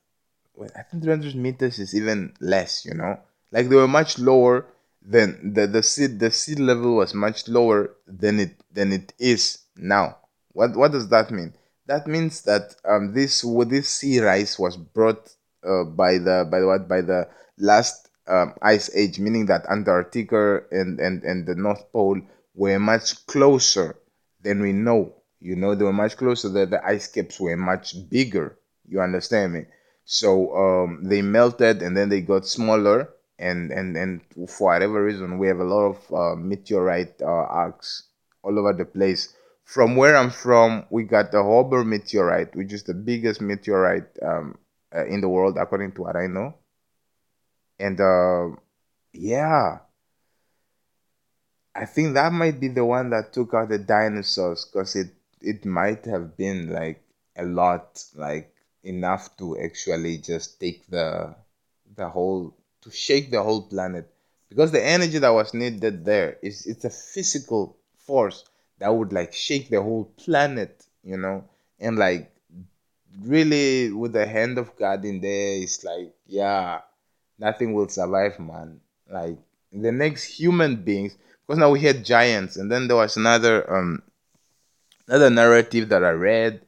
I think 300 meters is even less, you know. Like they were much lower than the the sea the sea level was much lower than it than it is now. What what does that mean? That means that um this this sea rise was brought uh, by the by the what by the last um, ice age, meaning that Antarctica and, and, and the North Pole were much closer than we know. You know, they were much closer. The, the ice caps were much bigger. You understand me? So um, they melted and then they got smaller. And, and, and for whatever reason, we have a lot of uh, meteorite uh, arcs all over the place. From where I'm from, we got the Hoba meteorite, which is the biggest meteorite um, uh, in the world, according to what I know. And uh, yeah, I think that might be the one that took out the dinosaurs because it it might have been like a lot like enough to actually just take the the whole to shake the whole planet. Because the energy that was needed there is it's a physical force that would like shake the whole planet you know? And like really with the hand of god in there it's like yeah nothing will survive man. Like the next human beings because now we had giants and then there was another um another narrative that i read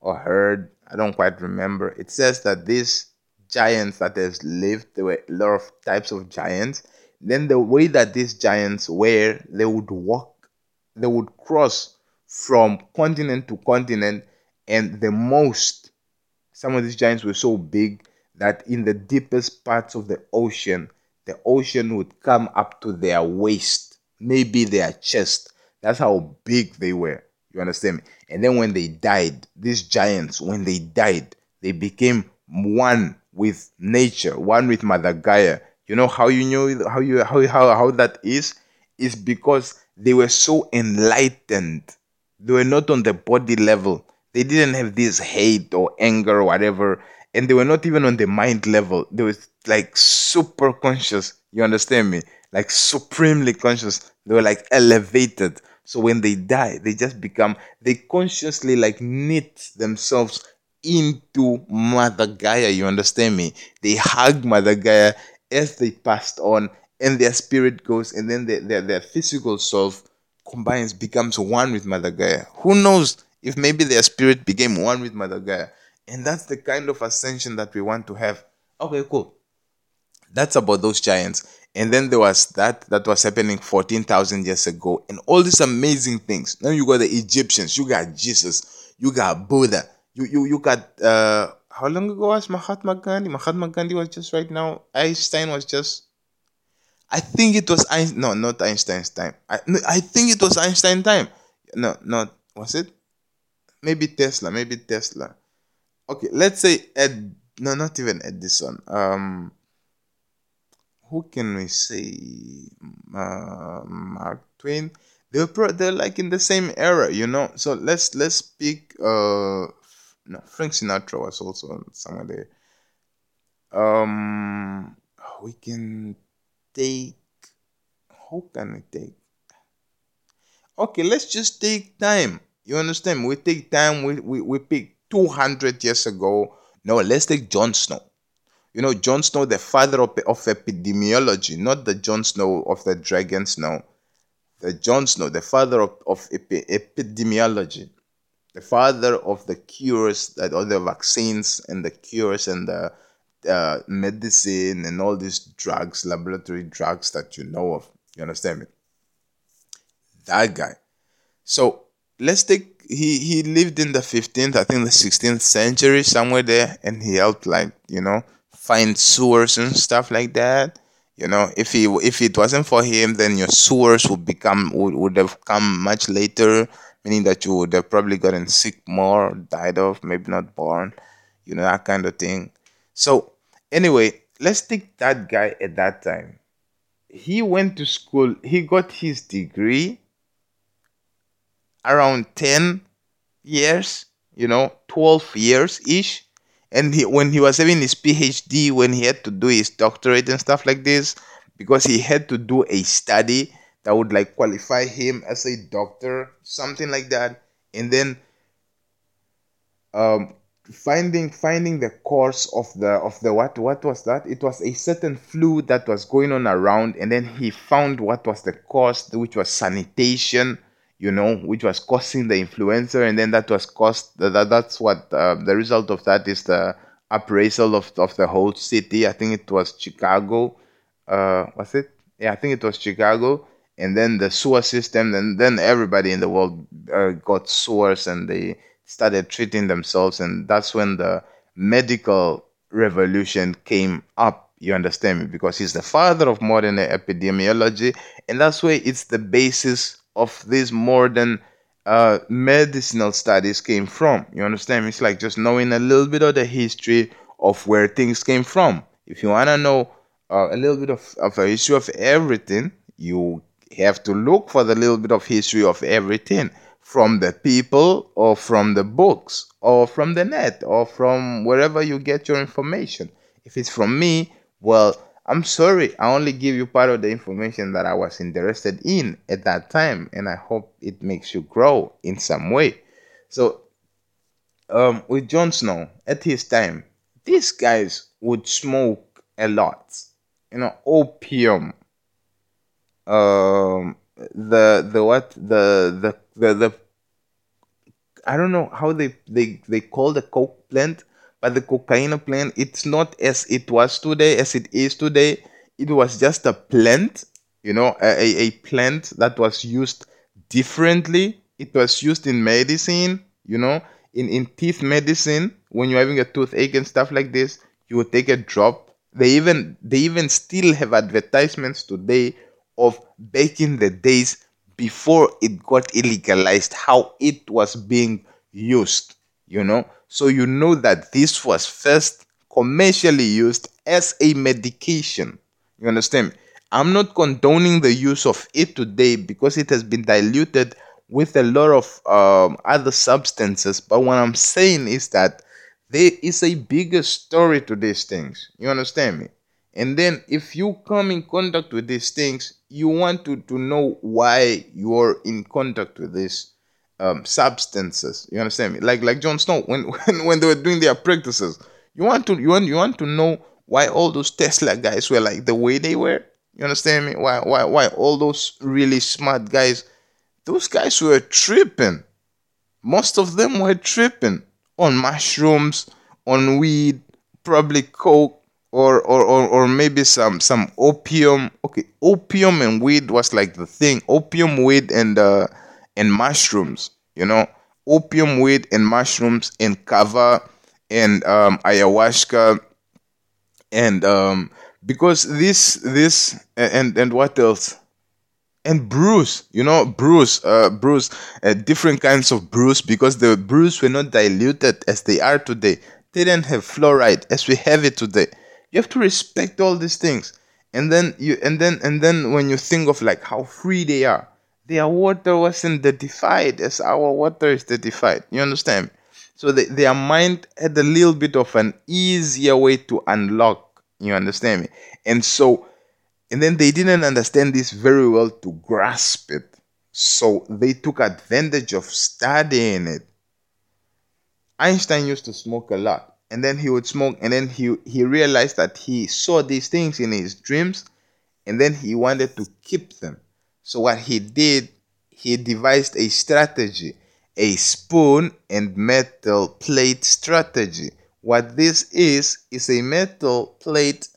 or heard I don't quite remember. It says that these giants that has lived, there were a lot of types of giants. Then the way that these giants were, they would walk, they would cross from continent to continent, and the most, some of these giants were so big that in the deepest parts of the ocean, the ocean would come up to their waist, maybe their chest. That's how big they were. You understand me? And then when they died, these giants, when they died, they became one with nature, one with Mother Gaia. You know how you know how you how how, how that is? Is because they were so enlightened they were not on the body level. They didn't have this hate or anger or whatever. And they were not even on the mind level. They were like super conscious. You understand me? Like supremely conscious. They were like elevated. So when they die, they just become, they consciously like knit themselves into Mother Gaia. You understand me? They hug Mother Gaia as they passed on, and their spirit goes, and then their, their, their physical self combines, becomes one with Mother Gaia. Who knows if maybe their spirit became one with Mother Gaia? And that's the kind of ascension that we want to have. Okay, cool. That's about those giants. And then there was that that was happening 14,000 years ago, and all these amazing things. Now you got the Egyptians, you got Jesus, you got Buddha, you you you got uh how long ago was Mahatma Gandhi? Mahatma Gandhi was just right now. Einstein was just. I think it was Einstein. No, not Einstein's time. I I think it was Einstein time. No, not was it? Maybe Tesla. Maybe Tesla. Okay, let's say Ed. No, not even Edison. Um, who can we say? Uh, Mark Twain. They're pro- they're like in the same era, you know. So let's let's speak. Uh, no, Frank Sinatra was also somewhere there. Um, we can take. Who can we take? Okay, let's just take time. You understand? We take time. We we, we pick two hundred years ago. No, let's take John Snow. You know, John Snow, the father of, of epidemiology, not the Jon Snow of the Dragon Snow. The John Snow, the father of, of epi- epidemiology the father of the cures that all the vaccines and the cures and the uh, medicine and all these drugs, laboratory drugs that you know of. You understand me? That guy. So let's take he he lived in the 15th, I think the 16th century somewhere there, and he helped like you know find sewers and stuff like that. You know, if he if it wasn't for him, then your sewers would become would, would have come much later meaning that you would have probably gotten sick more, died of, maybe not born, you know, that kind of thing. So, anyway, let's take that guy at that time. He went to school, he got his degree around 10 years, you know, 12 years ish. And he, when he was having his PhD, when he had to do his doctorate and stuff like this, because he had to do a study that would like qualify him as a doctor, something like that. And then um, finding finding the cause of the of the what what was that? It was a certain flu that was going on around, and then he found what was the cause, which was sanitation. You know, which was causing the influenza, and then that was caused. That that's what uh, the result of that is the appraisal of of the whole city. I think it was Chicago. Uh, was it? Yeah, I think it was Chicago and then the sewer system and then everybody in the world uh, got sewers and they started treating themselves and that's when the medical revolution came up you understand me? Because he's the father of modern epidemiology and that's why it's the basis of these modern uh, medicinal studies came from. You understand me? It's like just knowing a little bit of the history of where things came from. If you want to know uh, a little bit of, of a history of everything you have to look for the little bit of history of everything from the people or from the books or from the net or from wherever you get your information. If it's from me, well, I'm sorry, I only give you part of the information that I was interested in at that time, and I hope it makes you grow in some way. So, um, with John Snow, at his time, these guys would smoke a lot, you know, opium um the the what the the the, the I don't know how they, they they call the coke plant, but the cocaine plant it's not as it was today as it is today. It was just a plant, you know, a, a plant that was used differently. It was used in medicine, you know, in, in teeth medicine, when you're having a toothache and stuff like this, you would take a drop. They even they even still have advertisements today of back in the days before it got illegalized, how it was being used, you know. So you know that this was first commercially used as a medication. You understand? I'm not condoning the use of it today because it has been diluted with a lot of um, other substances. But what I'm saying is that there is a bigger story to these things. You understand me? And then if you come in contact with these things, you want to, to know why you're in contact with these um, substances. You understand me? Like like John Snow when, when when they were doing their practices, you want to you want you want to know why all those Tesla guys were like the way they were. You understand me? Why why why all those really smart guys, those guys were tripping. Most of them were tripping on mushrooms, on weed, probably coke, or or, or, or maybe some some opium. Okay, opium and weed was like the thing. Opium, weed, and uh, and mushrooms. You know, opium, weed, and mushrooms, and kava, and um, ayahuasca, and um, because this this and and what else and brews you know brews uh brews uh, different kinds of brews because the brews were not diluted as they are today they didn't have fluoride as we have it today you have to respect all these things and then you and then and then when you think of like how free they are their water wasn't certified as our water is certified you understand so they, their mind had a little bit of an easier way to unlock you understand me? And so, and then they didn't understand this very well to grasp it. So they took advantage of studying it. Einstein used to smoke a lot. And then he would smoke, and then he, he realized that he saw these things in his dreams, and then he wanted to keep them. So, what he did, he devised a strategy, a spoon and metal plate strategy what this is, is a metal plate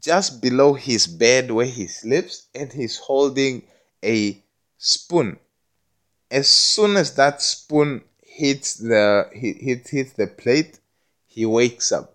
just below his bed where he sleeps, and he's holding a spoon. As soon as that spoon hits the hit, hits the plate, he wakes up.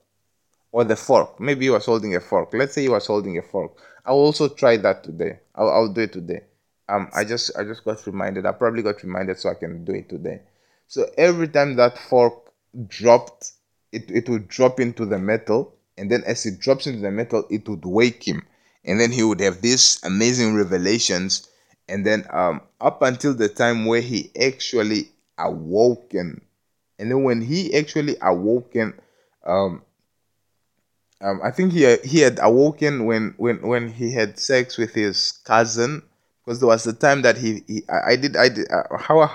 Or the fork. Maybe he was holding a fork. Let's say he was holding a fork. I'll also try that today. I'll, I'll do it today. Um, I just I just got reminded. I probably got reminded so I can do it today. So every time that fork dropped it, it would drop into the metal and then as it drops into the metal it would wake him and then he would have these amazing revelations and then um, up until the time where he actually awoken and then when he actually awoken um, um, I think he he had awoken when when when he had sex with his cousin because there was the time that he, he I, I did I did uh, how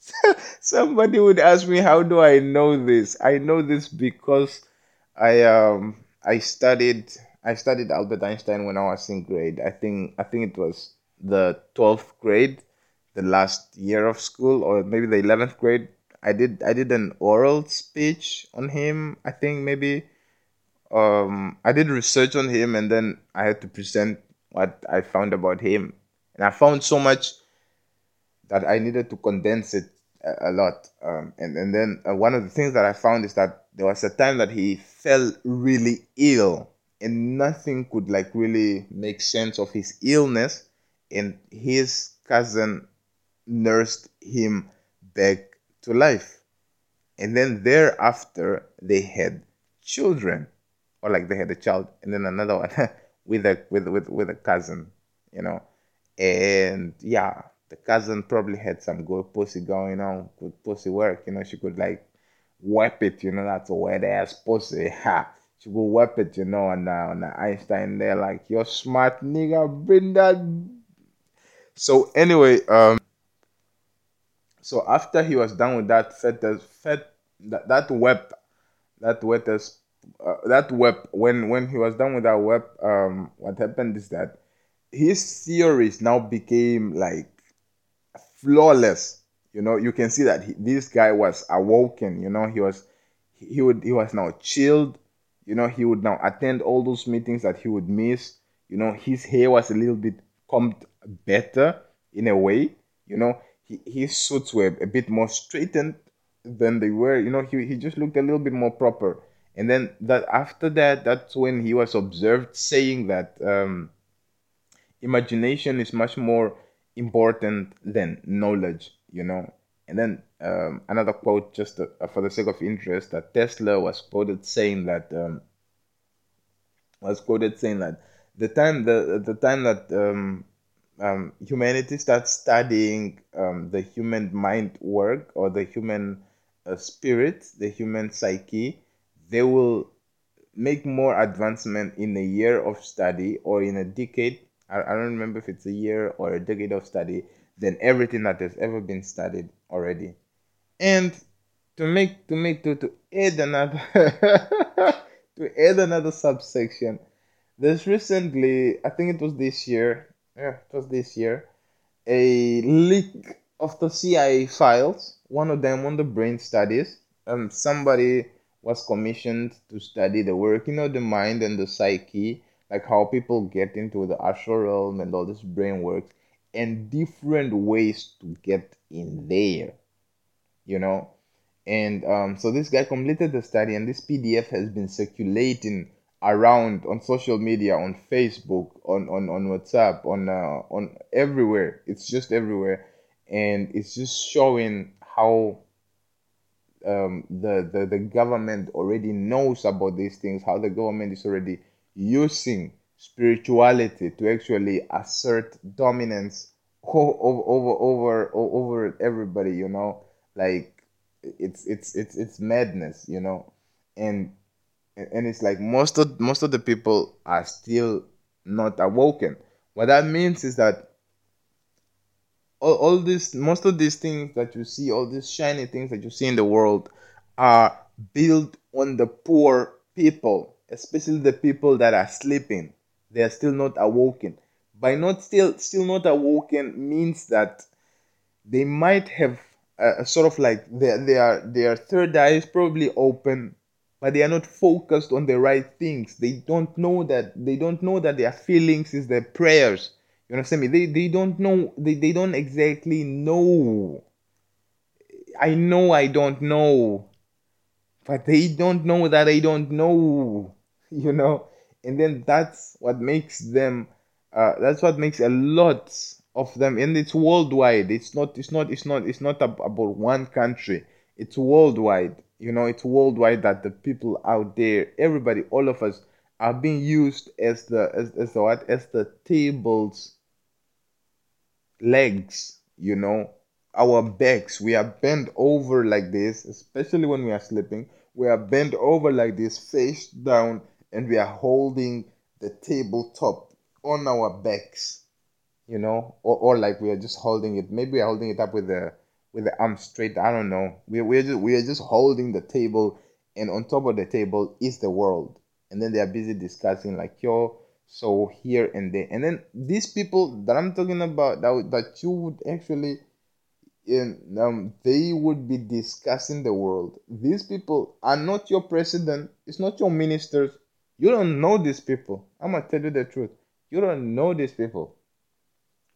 Somebody would ask me, how do I know this? I know this because I um I studied I studied Albert Einstein when I was in grade. I think I think it was the twelfth grade, the last year of school, or maybe the eleventh grade. I did I did an oral speech on him. I think maybe um I did research on him and then I had to present what I found about him. And I found so much that I needed to condense it a, a lot. Um, and, and then uh, one of the things that I found is that there was a time that he fell really ill and nothing could like really make sense of his illness. And his cousin nursed him back to life. And then thereafter, they had children, or like they had a child, and then another one with a with with with a cousin, you know. And yeah, the cousin probably had some good pussy going on, good pussy work. You know, she could like whip it. You know, that's a wet ass pussy. Ha. She could whip it. You know, and uh, and Einstein there like, you're smart nigga, bring that. So anyway, um, so after he was done with that fetus, fet that that web, that fetus, uh, that web. When when he was done with that web, um, what happened is that his theories now became like flawless. You know, you can see that he, this guy was awoken. You know, he was he would he was now chilled. You know, he would now attend all those meetings that he would miss. You know, his hair was a little bit combed better in a way. You know, his suits were a bit more straightened than they were. You know, he, he just looked a little bit more proper. And then that after that, that's when he was observed saying that um, imagination is much more important than knowledge, you know. And then um, another quote, just uh, for the sake of interest, that Tesla was quoted saying that um, was quoted saying that the time the the time that um, um, humanity starts studying um, the human mind work or the human uh, spirit, the human psyche, they will make more advancement in a year of study or in a decade. I, I don't remember if it's a year or a decade of study than everything that has ever been studied already. And to make to make to, to add another to add another subsection, there's recently I think it was this year. Yeah, it was this year. A leak of the CIA files. One of them on the brain studies. Um, somebody was commissioned to study the working of the mind and the psyche, like how people get into the astral realm and all this brain works, and different ways to get in there. You know, and um, so this guy completed the study, and this PDF has been circulating around on social media, on Facebook, on on, on WhatsApp, on uh, on everywhere. It's just everywhere, and it's just showing how um, the, the, the government already knows about these things, how the government is already using spirituality to actually assert dominance over over over over everybody, you know, like it's it's it's it's madness, you know, and and it's like most of most of the people are still not awoken. What that means is that all, all this most of these things that you see all these shiny things that you see in the world are built on the poor people especially the people that are sleeping they are still not awoken by not still still not awoken means that they might have a, a sort of like their their their third eye is probably open but they are not focused on the right things they don't know that they don't know that their feelings is their prayers you understand me? They they don't know they, they don't exactly know. I know I don't know. But they don't know that they don't know. You know? And then that's what makes them uh, that's what makes a lot of them and it's worldwide. It's not it's not it's not it's not about one country. It's worldwide. You know, it's worldwide that the people out there, everybody, all of us are being used as the as, as the what as the tables legs, you know, our backs. We are bent over like this, especially when we are sleeping. We are bent over like this, face down, and we are holding the tabletop on our backs, you know, or, or like we are just holding it. Maybe we are holding it up with the with the arms straight. I don't know. We we're just we are just holding the table, and on top of the table is the world. And then they are busy discussing like, yo, so here and there and then these people that i'm talking about that, that you would actually in um, they would be discussing the world these people are not your president it's not your ministers you don't know these people i'm gonna tell you the truth you don't know these people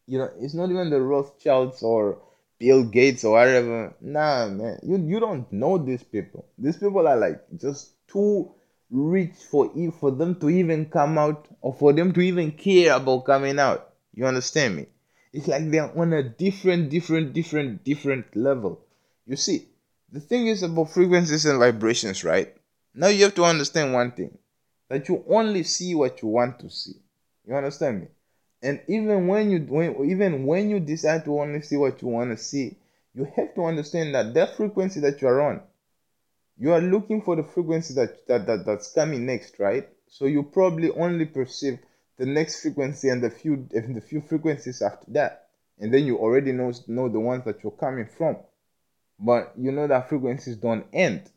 you know it's not even the rothschilds or bill gates or whatever nah man you, you don't know these people these people are like just too rich for for them to even come out or for them to even care about coming out. You understand me? It's like they're on a different, different, different, different level. You see, the thing is about frequencies and vibrations, right? Now you have to understand one thing that you only see what you want to see. You understand me? And even when you when, even when you decide to only see what you want to see, you have to understand that that frequency that you are on you are looking for the frequency that, that, that that's coming next, right? So you probably only perceive the next frequency and the few and the few frequencies after that, and then you already know know the ones that you're coming from. But you know that frequencies don't end.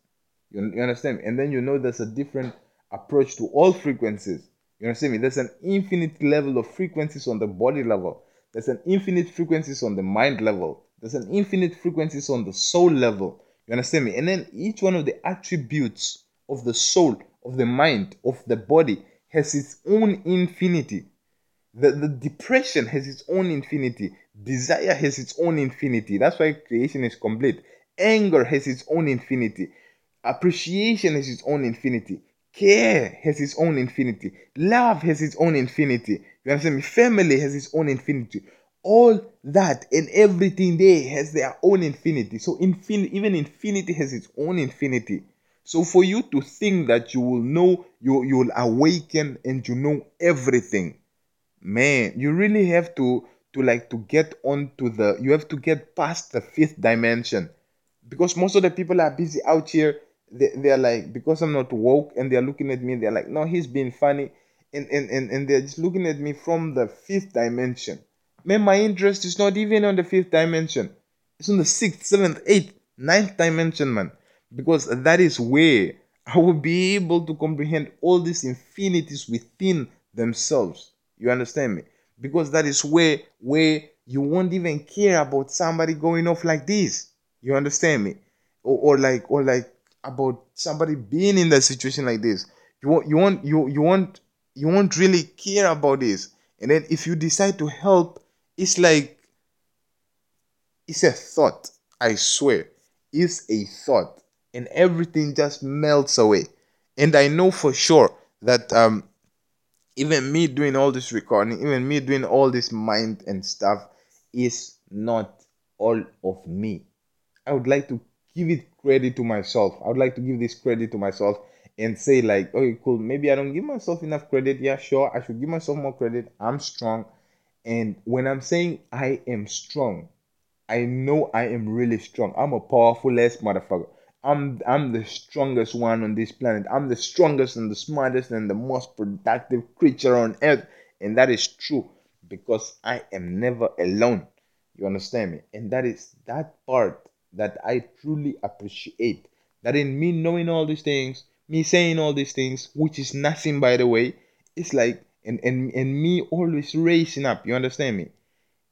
You, you understand? And then you know there's a different approach to all frequencies. You understand me? There's an infinite level of frequencies on the body level. There's an infinite frequencies on the mind level. There's an infinite frequencies on the soul level. You understand me? And then each one of the attributes of the soul, of the mind, of the body has its own infinity. The, the depression has its own infinity. Desire has its own infinity. That's why creation is complete. Anger has its own infinity. Appreciation has its own infinity. Care has its own infinity. Love has its own infinity. You understand me? Family has its own infinity all that and everything there has their own infinity. So infinity, even infinity has its own infinity. So for you to think that you will know, you you'll awaken and you know everything, man, you really have to to like to get onto the you have to get past the fifth dimension because most of the people are busy out here they, they're like because i'm not woke and they're looking at me they're like no he's being funny. And, and, and, and they're just looking at me from the fifth dimension. Man my interest is not even on the fifth dimension. It's on the sixth seventh eighth ninth dimension man. Because that is where i will be able to comprehend all these infinities within themselves. You understand me? Because that is where where you won't even care about somebody going off like this. You understand me? Or, or like or like about somebody being in that situation like this. You won't you won't you you won't you won't really care about this. And then if you decide to help it's like it's a thought i swear. It's a thought and everything just melts away. And i know for sure that um even me doing all this recording, even me doing all this mind and stuff is not all of me. I would like to give it credit to myself. I would like to give this credit to myself and say, like, okay, cool, maybe I don't give myself enough credit. Yeah, sure, I should give myself more credit. I'm strong. And when I'm saying I am strong, I know I am really strong. I'm a powerful ass motherfucker. I'm I'm the strongest one on this planet. I'm the strongest and the smartest and the most productive creature on earth. And that is true because I am never alone. You understand me? And that is that part that I truly appreciate. That in me knowing all these things, me saying all these things, which is nothing by the way, it's like and and, and me always raising up. You understand me?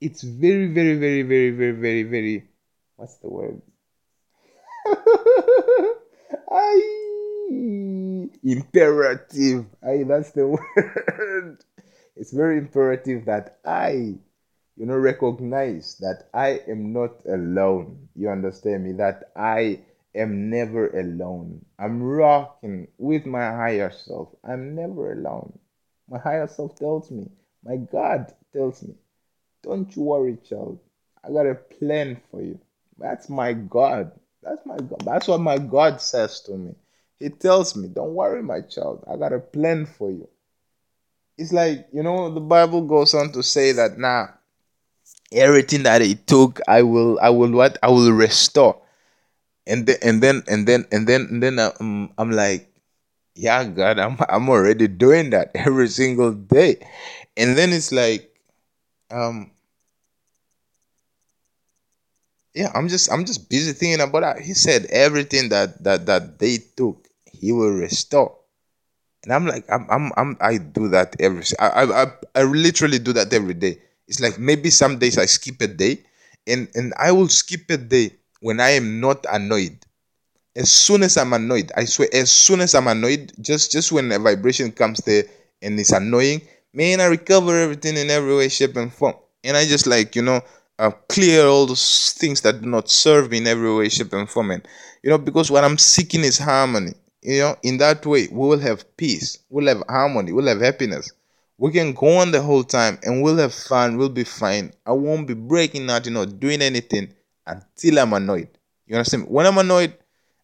It's very, very, very, very, very, very, very what's the word? I Imperative. I that's the word. It's very imperative that I, you know, recognize that I am not alone. You understand me? That I am never alone. I'm rocking with my higher self. I'm never alone. My higher self tells me, my God tells me, don't you worry, child. I got a plan for you. That's my God. That's my God. That's what my God says to me. He tells me, Don't worry, my child. I got a plan for you. It's like, you know, the Bible goes on to say that now nah, everything that he took, I will I will what? I will restore. And then and then and then and then and then um, I'm like, yeah, God, I'm I'm already doing that every single day. And then it's like, um, yeah, I'm just I'm just busy thinking about that. He said everything that that that they took, he will restore. And I'm like, I'm I'm, I'm I do that every I, I I literally do that every day. It's like maybe some days I skip a day, and and I will skip a day when I am not annoyed. As soon as I'm annoyed, I swear, as soon as I'm annoyed, just just when a vibration comes there and it's annoying, man, I recover everything in every way, shape, and form. And I just like you know uh, clear all those things that do not serve in every way, shape, and form. And, you know, because what I'm seeking is harmony. You know, in that way, we will have peace, we'll have harmony, we'll have happiness. We can go on the whole time and we'll have fun, we'll be fine. I won't be breaking out, you know, doing anything until I'm annoyed. You understand? When I'm annoyed,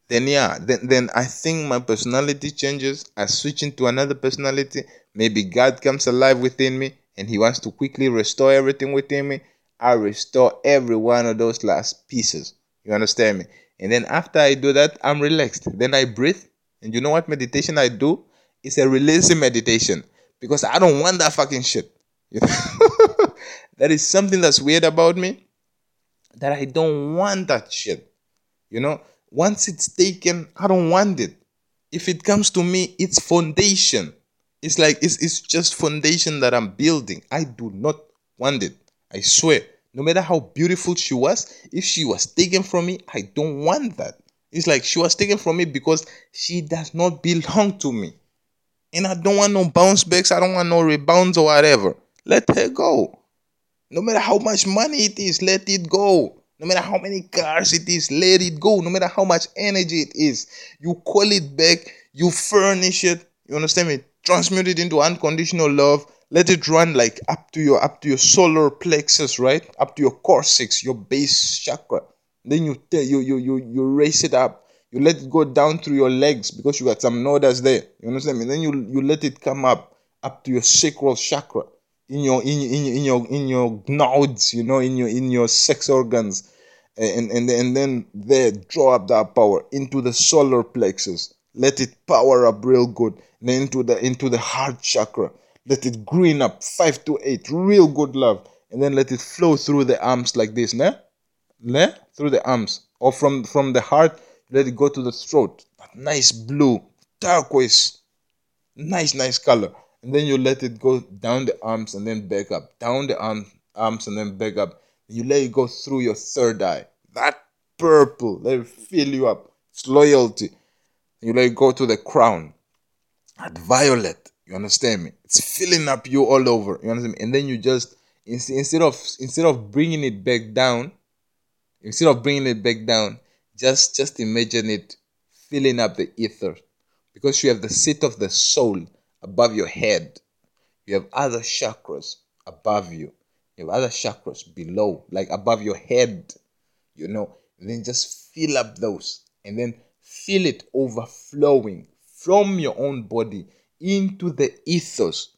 then yeah, then then I think my personality changes. I switch into another personality. Maybe God comes alive within me and He wants to quickly restore everything within me. I restore every one of those last pieces. You understand me? And then after I do that, I'm relaxed. Then I breathe. And you know what meditation I do? It's a releasing meditation because I don't want that fucking shit. that is something that's weird about me that I don't want that shit. You know, once it's taken, I don't want it. If it comes to me, it's foundation. It's like it's, it's just foundation that I'm building. I do not want it. I swear, no matter how beautiful she was, if she was taken from me, I don't want that. It's like she was taken from me because she does not belong to me. And I don't want no bounce backs, I don't want no rebounds or whatever. Let her go. No matter how much money it is, let it go. No matter how many cars it is, let it go. No matter how much energy it is, you call it back, you furnish it. You understand me? Transmute it into unconditional love let it run like up to your up to your solar plexus right up to your coccyx your base chakra then you tell you you you you raise it up you let it go down through your legs because you got some nodas there you understand me then you you let it come up up to your sacral chakra in your in, in, in your in your nodes, you know, in your in your sex organs, and and and then there draw up that power into the solar plexus. Let it power up real good. Then into the into the heart chakra. Let it green up five to eight, real good love, and then let it flow through the arms like this, ne? Ne? Through the arms, or from from the heart, let it go to the throat. Nice blue, turquoise, nice nice color and then you let it go down the arms and then back up, down the arm, arms and then back up. You let it go through your third eye. That purple, let it fill you up. It's loyalty. You let it go to the crown. That violet, you understand me? It's filling up you all over. You understand me? And then you just instead of instead of bringing it back down, instead of bringing it back down, just just imagine it filling up the ether, because you have the seat of the soul above your head. You have other chakras above you. You have other chakras below, like above your head, you know. And then just fill up those and then feel it overflowing from your own body into the ethos.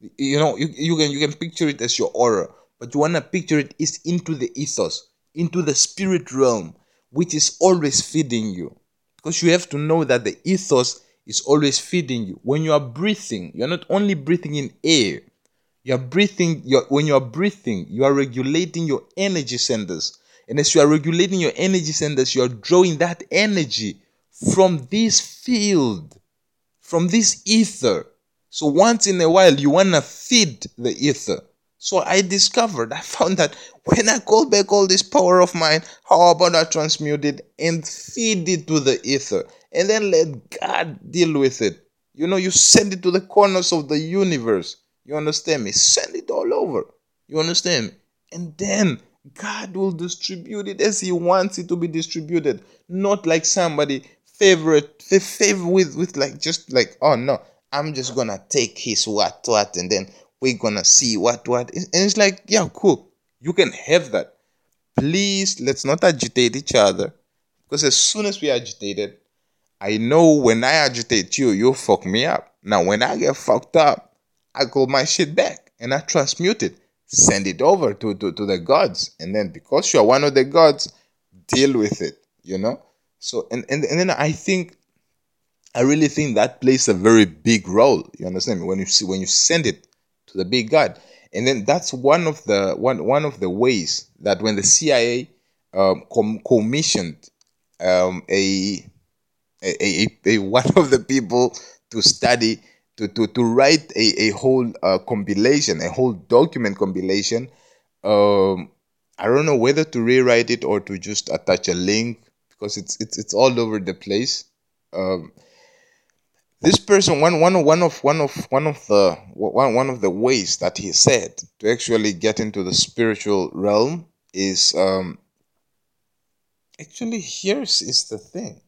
You know, you, you can you can picture it as your aura, but you wanna picture it is into the ethos, into the spirit realm, which is always feeding you. Because you have to know that the ethos is always feeding you. When you are breathing, you're not only breathing in air, you're breathing, you're, when you're breathing, you are regulating your energy centers. And as you are regulating your energy centers, you are drawing that energy from this field, from this ether. So once in a while, you want to feed the ether. So I discovered, I found that when I call back all this power of mine, how about I transmute it and feed it to the ether? and then let God deal with it. You know, you send it to the corners of the universe. You understand me? Send it all over. You understand me? And then God will distribute it as He wants it to be distributed, not like somebody favorite favor with with like just like oh no, I'm just gonna take His what what and then we're gonna see what what and it's like yeah cool you can have that. Please let's not agitate each other because as soon as we agitated I know when I agitate you, you fuck me up. Now, when I get fucked up, I call my shit back and I transmute it, send it over to, to, to the gods. And then because you're one of the gods, deal with it, you know? So, and, and, and then I think, I really think that plays a very big role. You understand? When you see, when you send it the big God. And then that's one of the, one, one of the ways that when the CIA um, com- commissioned um, a a, a, a one of the people to study to, to, to write a, a whole uh, compilation, a whole document compilation. Um, I don't know whether to rewrite it or to just attach a link because it's it's it's all over the place. Um, this person, one one one of one of one of the one one of the ways that he said to actually get into the spiritual realm is um, actually here's is the thing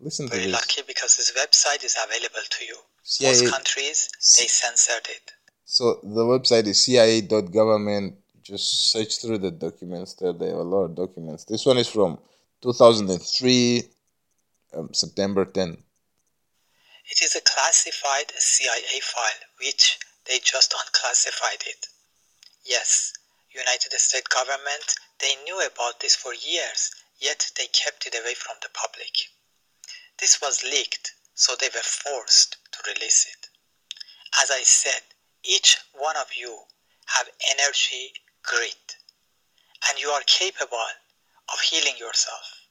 Listen Very to this. lucky because this website is available to you. CIA, Most countries they censored it. So the website is cia.government. Just search through the documents there. There are a lot of documents. This one is from 2003, um, September 10. Classified CIA file, which they just unclassified it. Yes, United States government, they knew about this for years, yet they kept it away from the public. This was leaked, so they were forced to release it. As I said, each one of you have energy grid, and you are capable of healing yourself.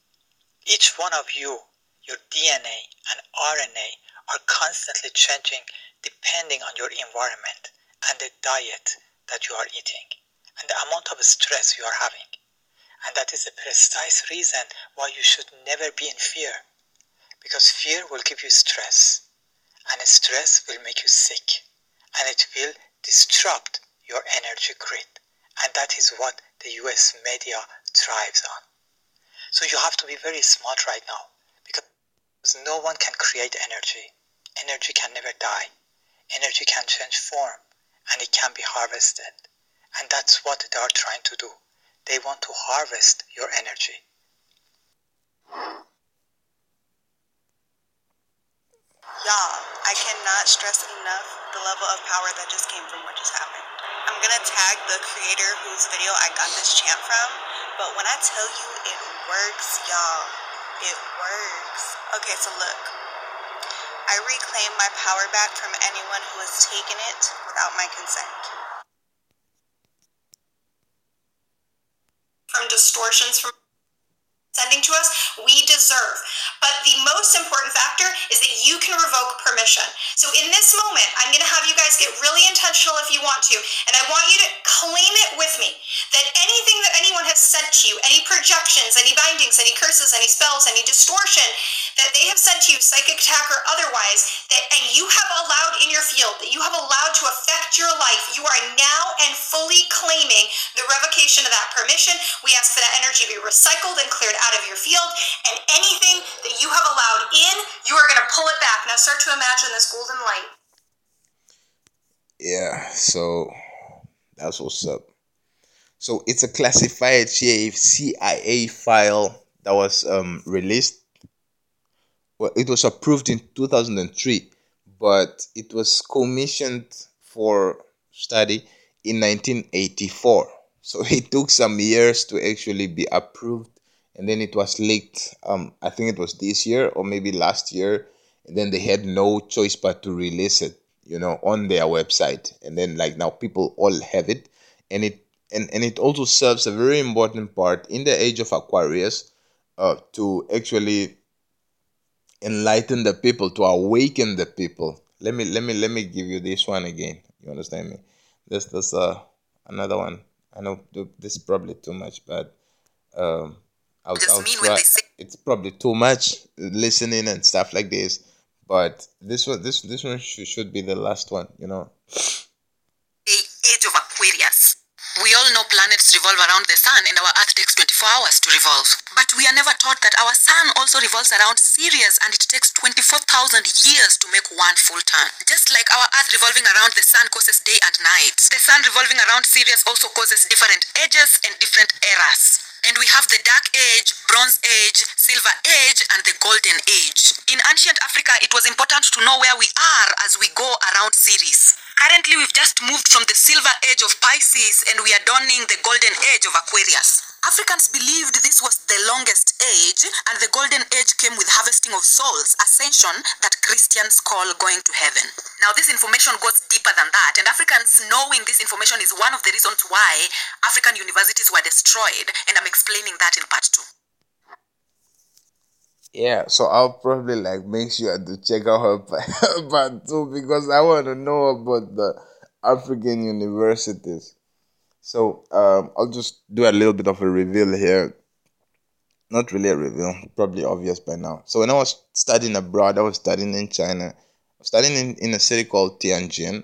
Each one of you, your DNA and RNA are constantly changing depending on your environment and the diet that you are eating and the amount of stress you are having. And that is the precise reason why you should never be in fear because fear will give you stress, and stress will make you sick, and it will disrupt your energy grid. And that is what the US media thrives on. So you have to be very smart right now because no one can create energy. Energy can never die. Energy can change form and it can be harvested. And that's what they are trying to do. They want to harvest your energy. Y'all, I cannot stress enough the level of power that just came from what just happened. I'm gonna tag the creator whose video I got this chant from, but when I tell you it works, y'all, it works. Okay, so look. I reclaim my power back from anyone who has taken it without my consent. From distortions from sending to us, we deserve. But the most important factor is that you can revoke permission. So in this moment, I'm going to have you guys get really intentional if you want to, and I want you to claim it with me that anything that anyone has sent to you, any projections, any bindings, any curses, any spells, any distortion that they have sent to you, psychic attack or otherwise, that and you have allowed in your field, that you have allowed to affect your life, you are now and fully claiming the revocation of that permission. We ask for that energy be recycled and cleared out of your field, and anything that you have allowed in, you are going to pull it back. Now start to imagine this golden light. Yeah, so that's what's up. So it's a classified CIA file that was um, released well, it was approved in 2003, but it was commissioned for study in 1984. So it took some years to actually be approved, and then it was leaked. Um, I think it was this year or maybe last year, and then they had no choice but to release it, you know, on their website. And then like now people all have it, and it and, and it also serves a very important part in the age of Aquarius uh, to actually enlighten the people, to awaken the people. Let me let me let me give you this one again. You understand me? This this uh another one. I know this is probably too much, but um, I'll, I'll try. Say- it's probably too much listening and stuff like this, but this one this this one should, should be the last one. You know. Age of Aquarius. We all know planets revolve around the sun and our Earth 24 hours to revolve. But we are never taught that our sun also revolves around Sirius and it takes 24,000 years to make one full turn. Just like our Earth revolving around the sun causes day and night, the sun revolving around Sirius also causes different ages and different eras. And we have the Dark Age, Bronze Age, Silver Age, and the Golden Age. In ancient Africa, it was important to know where we are as we go around Sirius. Currently, we've just moved from the silver age of Pisces and we are donning the golden age of Aquarius. Africans believed this was the longest age, and the golden age came with harvesting of souls, ascension, that Christians call going to heaven. Now, this information goes deeper than that, and Africans knowing this information is one of the reasons why African universities were destroyed, and I'm explaining that in part two. Yeah, so I'll probably like make sure to check out her part two because I want to know about the African universities. So um, I'll just do a little bit of a reveal here. Not really a reveal, probably obvious by now. So when I was studying abroad, I was studying in China. I was studying in, in a city called Tianjin,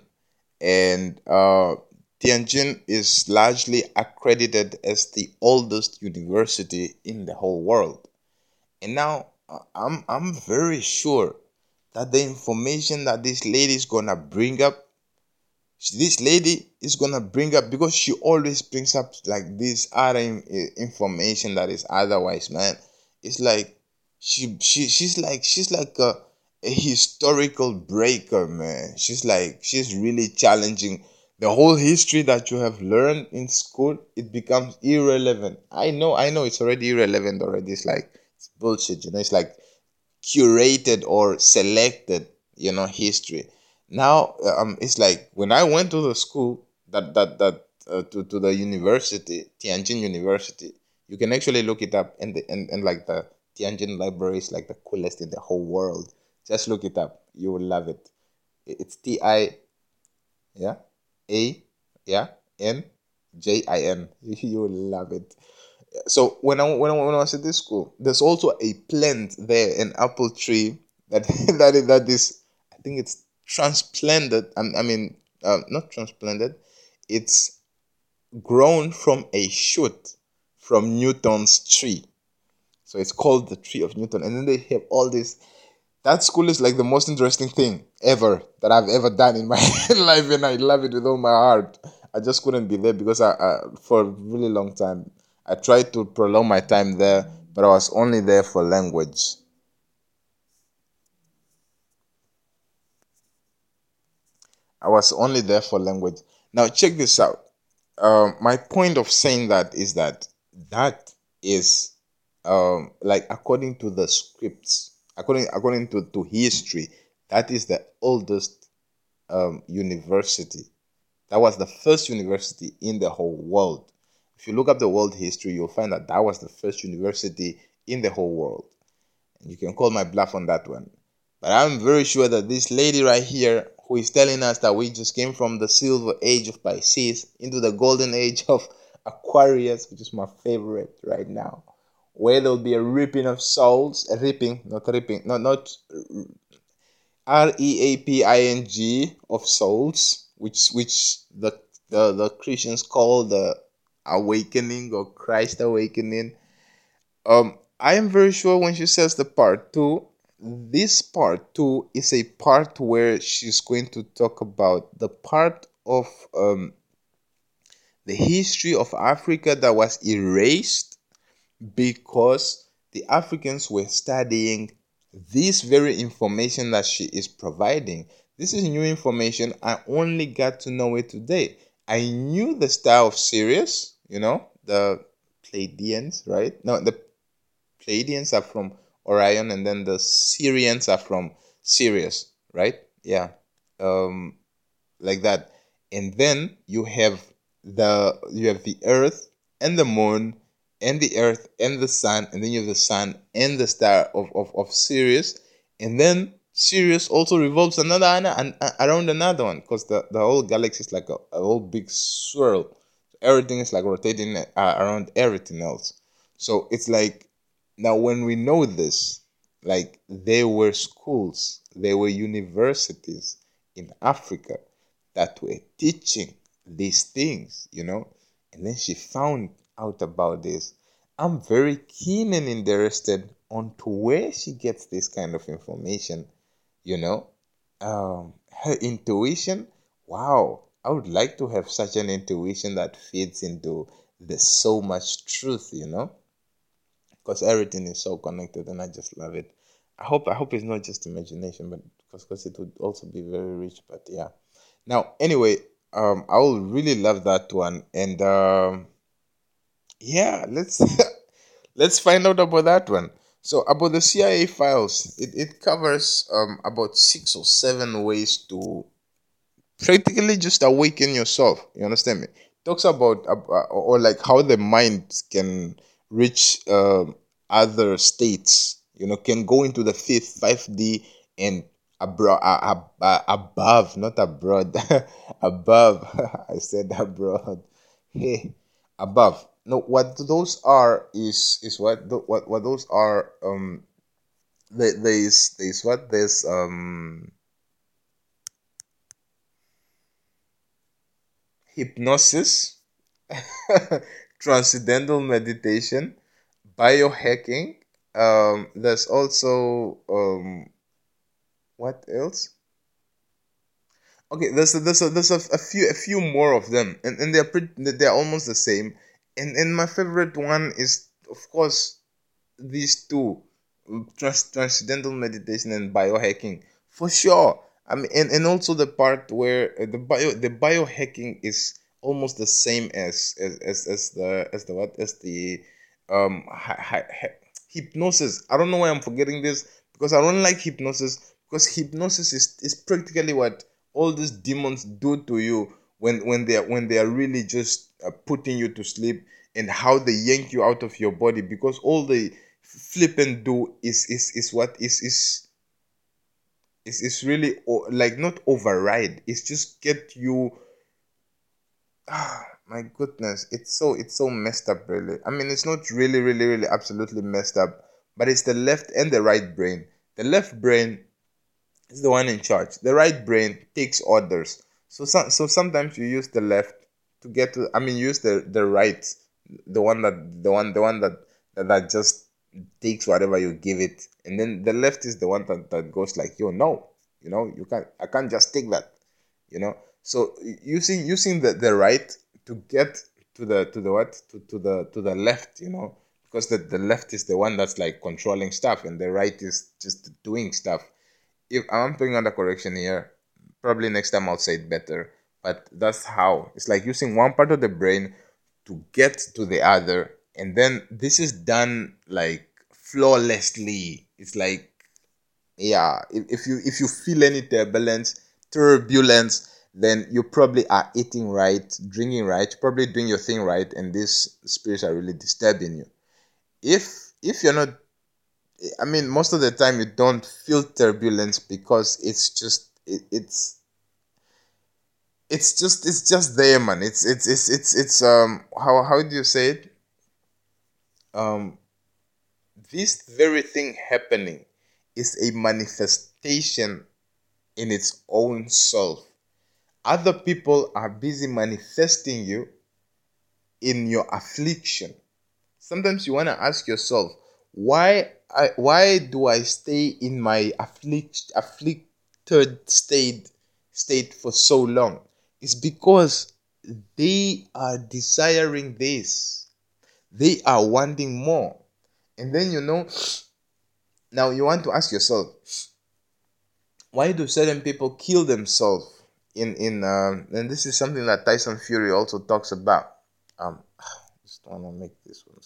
and uh, Tianjin is largely accredited as the oldest university in the whole world. And now I'm I'm very sure that the information that this lady is gonna bring up, this lady is gonna bring up because she always brings up like this other information that is otherwise, man. It's like she she she's like she's like a, a historical breaker, man. She's like she's really challenging the whole history that you have learned in school. It becomes irrelevant. I know, I know, it's already irrelevant already. It's like it's bullshit, you know. It's like curated or selected, you know, history. Now, um, it's like when I went to the school that that that uh, to to the university, Tianjin University. You can actually look it up, and the, and and like the Tianjin library is like the coolest in the whole world. Just look it up. You will love it. It's T I, yeah, A, yeah, N, J I N. You will love it so when I when I, when I was at this school, there's also a plant there, an apple tree that that is, that is I think it's transplanted. I, mean, uh, not transplanted. It's grown from a shoot from Newton's tree. So it's called the tree of Newton, and then they have all this. That school is like the most interesting thing ever that I've ever done in my life, and I love it with all my heart. I just couldn't be there because I, I for a really long time I tried to prolong my time there, but I was only there for language. I was only there for language. Now check this out. Um, my point of saying that is that that is um, like according to the scripts, according according to, to history, that is the oldest um, university. That was the first university in the whole world. If you look up the world history, you'll find that that was the first university in the whole world. And you can call my bluff on that one. But I'm very sure that this lady right here, who is telling us that we just came from the silver age of Pisces into the golden age of Aquarius, which is my favorite right now, where there'll be a reaping of souls, a reaping, not reaping, not not R E A P I N G of souls, which which the, the the Christians call the awakening or Christ awakening. Um, I am very sure when she says the part two, this part two is a part where she's going to talk about the part of um, the history of Africa that was erased because the Africans were studying this very information that she is providing. This is new information. I only got to know it today. I knew the star of Sirius, you know, the Pleiadians, right? No, the Pleiadians are from Orion, and then the Sirians are from Sirius, right? Yeah, um, like that. And then you have the you have the Earth and the Moon and the Earth and the Sun, and then you have the Sun and the star of of, of Sirius, and then Sirius also revolves another and around another one because the, the whole galaxy is like a, a whole big swirl. Everything is like rotating uh, around everything else. So it's like now when we know this, like there were schools, there were universities in Africa that were teaching these things, you know. And then she found out about this. I'm very keen and interested on to where she gets this kind of information you know um, her intuition wow i would like to have such an intuition that feeds into the so much truth you know because everything is so connected and i just love it i hope i hope it's not just imagination but because because it would also be very rich but yeah now anyway um i will really love that one and um yeah let's let's find out about that one so about the CIA files, it, it covers um, about six or seven ways to practically just awaken yourself. You understand me? talks about uh, or like how the mind can reach uh, other states. You know, can go into the fifth, five D, and abroad, uh, uh, above, not abroad, above. I said abroad. Hey, above no what those are is is what what what those are um there, there's there's what there's um hypnosis transcendental meditation biohacking um there's also um what else? Okay there's a, there's a, there's a, a few a few more of them and, and they're pretty they're almost the same. And and my favorite one is of course these two trans- transcendental meditation and biohacking for sure. I mean and, and also the part where uh, the bio the biohacking is almost the same as as as, as the as the what as the um hi, hi, hi, hypnosis. I don't know why i'm forgetting this because i don't like hypnosis because hypnosis is, is practically what all these demons do to you when when they are when they are really just uh, putting you to sleep and how they yank you out of your body because all they flip and do is is is what is is is is really like not override. It's just get you ah my goodness it's so it's so messed up really i mean it's not really really really absolutely messed up but it's the left and the right brain the left brain is the one in charge the right brain takes orders so, so, so sometimes you use the left to get to. I mean, use the the right, the one that the one the one that that, that just takes whatever you give it, and then the left is the one that, that goes like, yo, no, you know, you can't. I can't just take that, you know. So using using the the right to get to the to the what to, to the to the left, you know, because the, the left is the one that's like controlling stuff and the right is just doing stuff. If I'm putting under correction here, probably next time I'll say it better. But that's how it's like using one part of the brain to get to the other, and then this is done like flawlessly. It's like, yeah, if, if you if you feel any turbulence, turbulence, then you probably are eating right, drinking right, probably doing your thing right, and these spirits are really disturbing you. If if you're not, I mean, most of the time you don't feel turbulence because it's just it, it's it's just it's just there, man. It's it's it's it's it's um how how do you say it? Um, this very thing happening is a manifestation in its own self other people are busy manifesting you in your affliction. Sometimes you want to ask yourself, why I, why do I stay in my afflict, afflicted state state for so long? It's because they are desiring this. They are wanting more. And then you know, now you want to ask yourself, why do certain people kill themselves in in um, and this is something that Tyson Fury also talks about. Um, just want to make this one.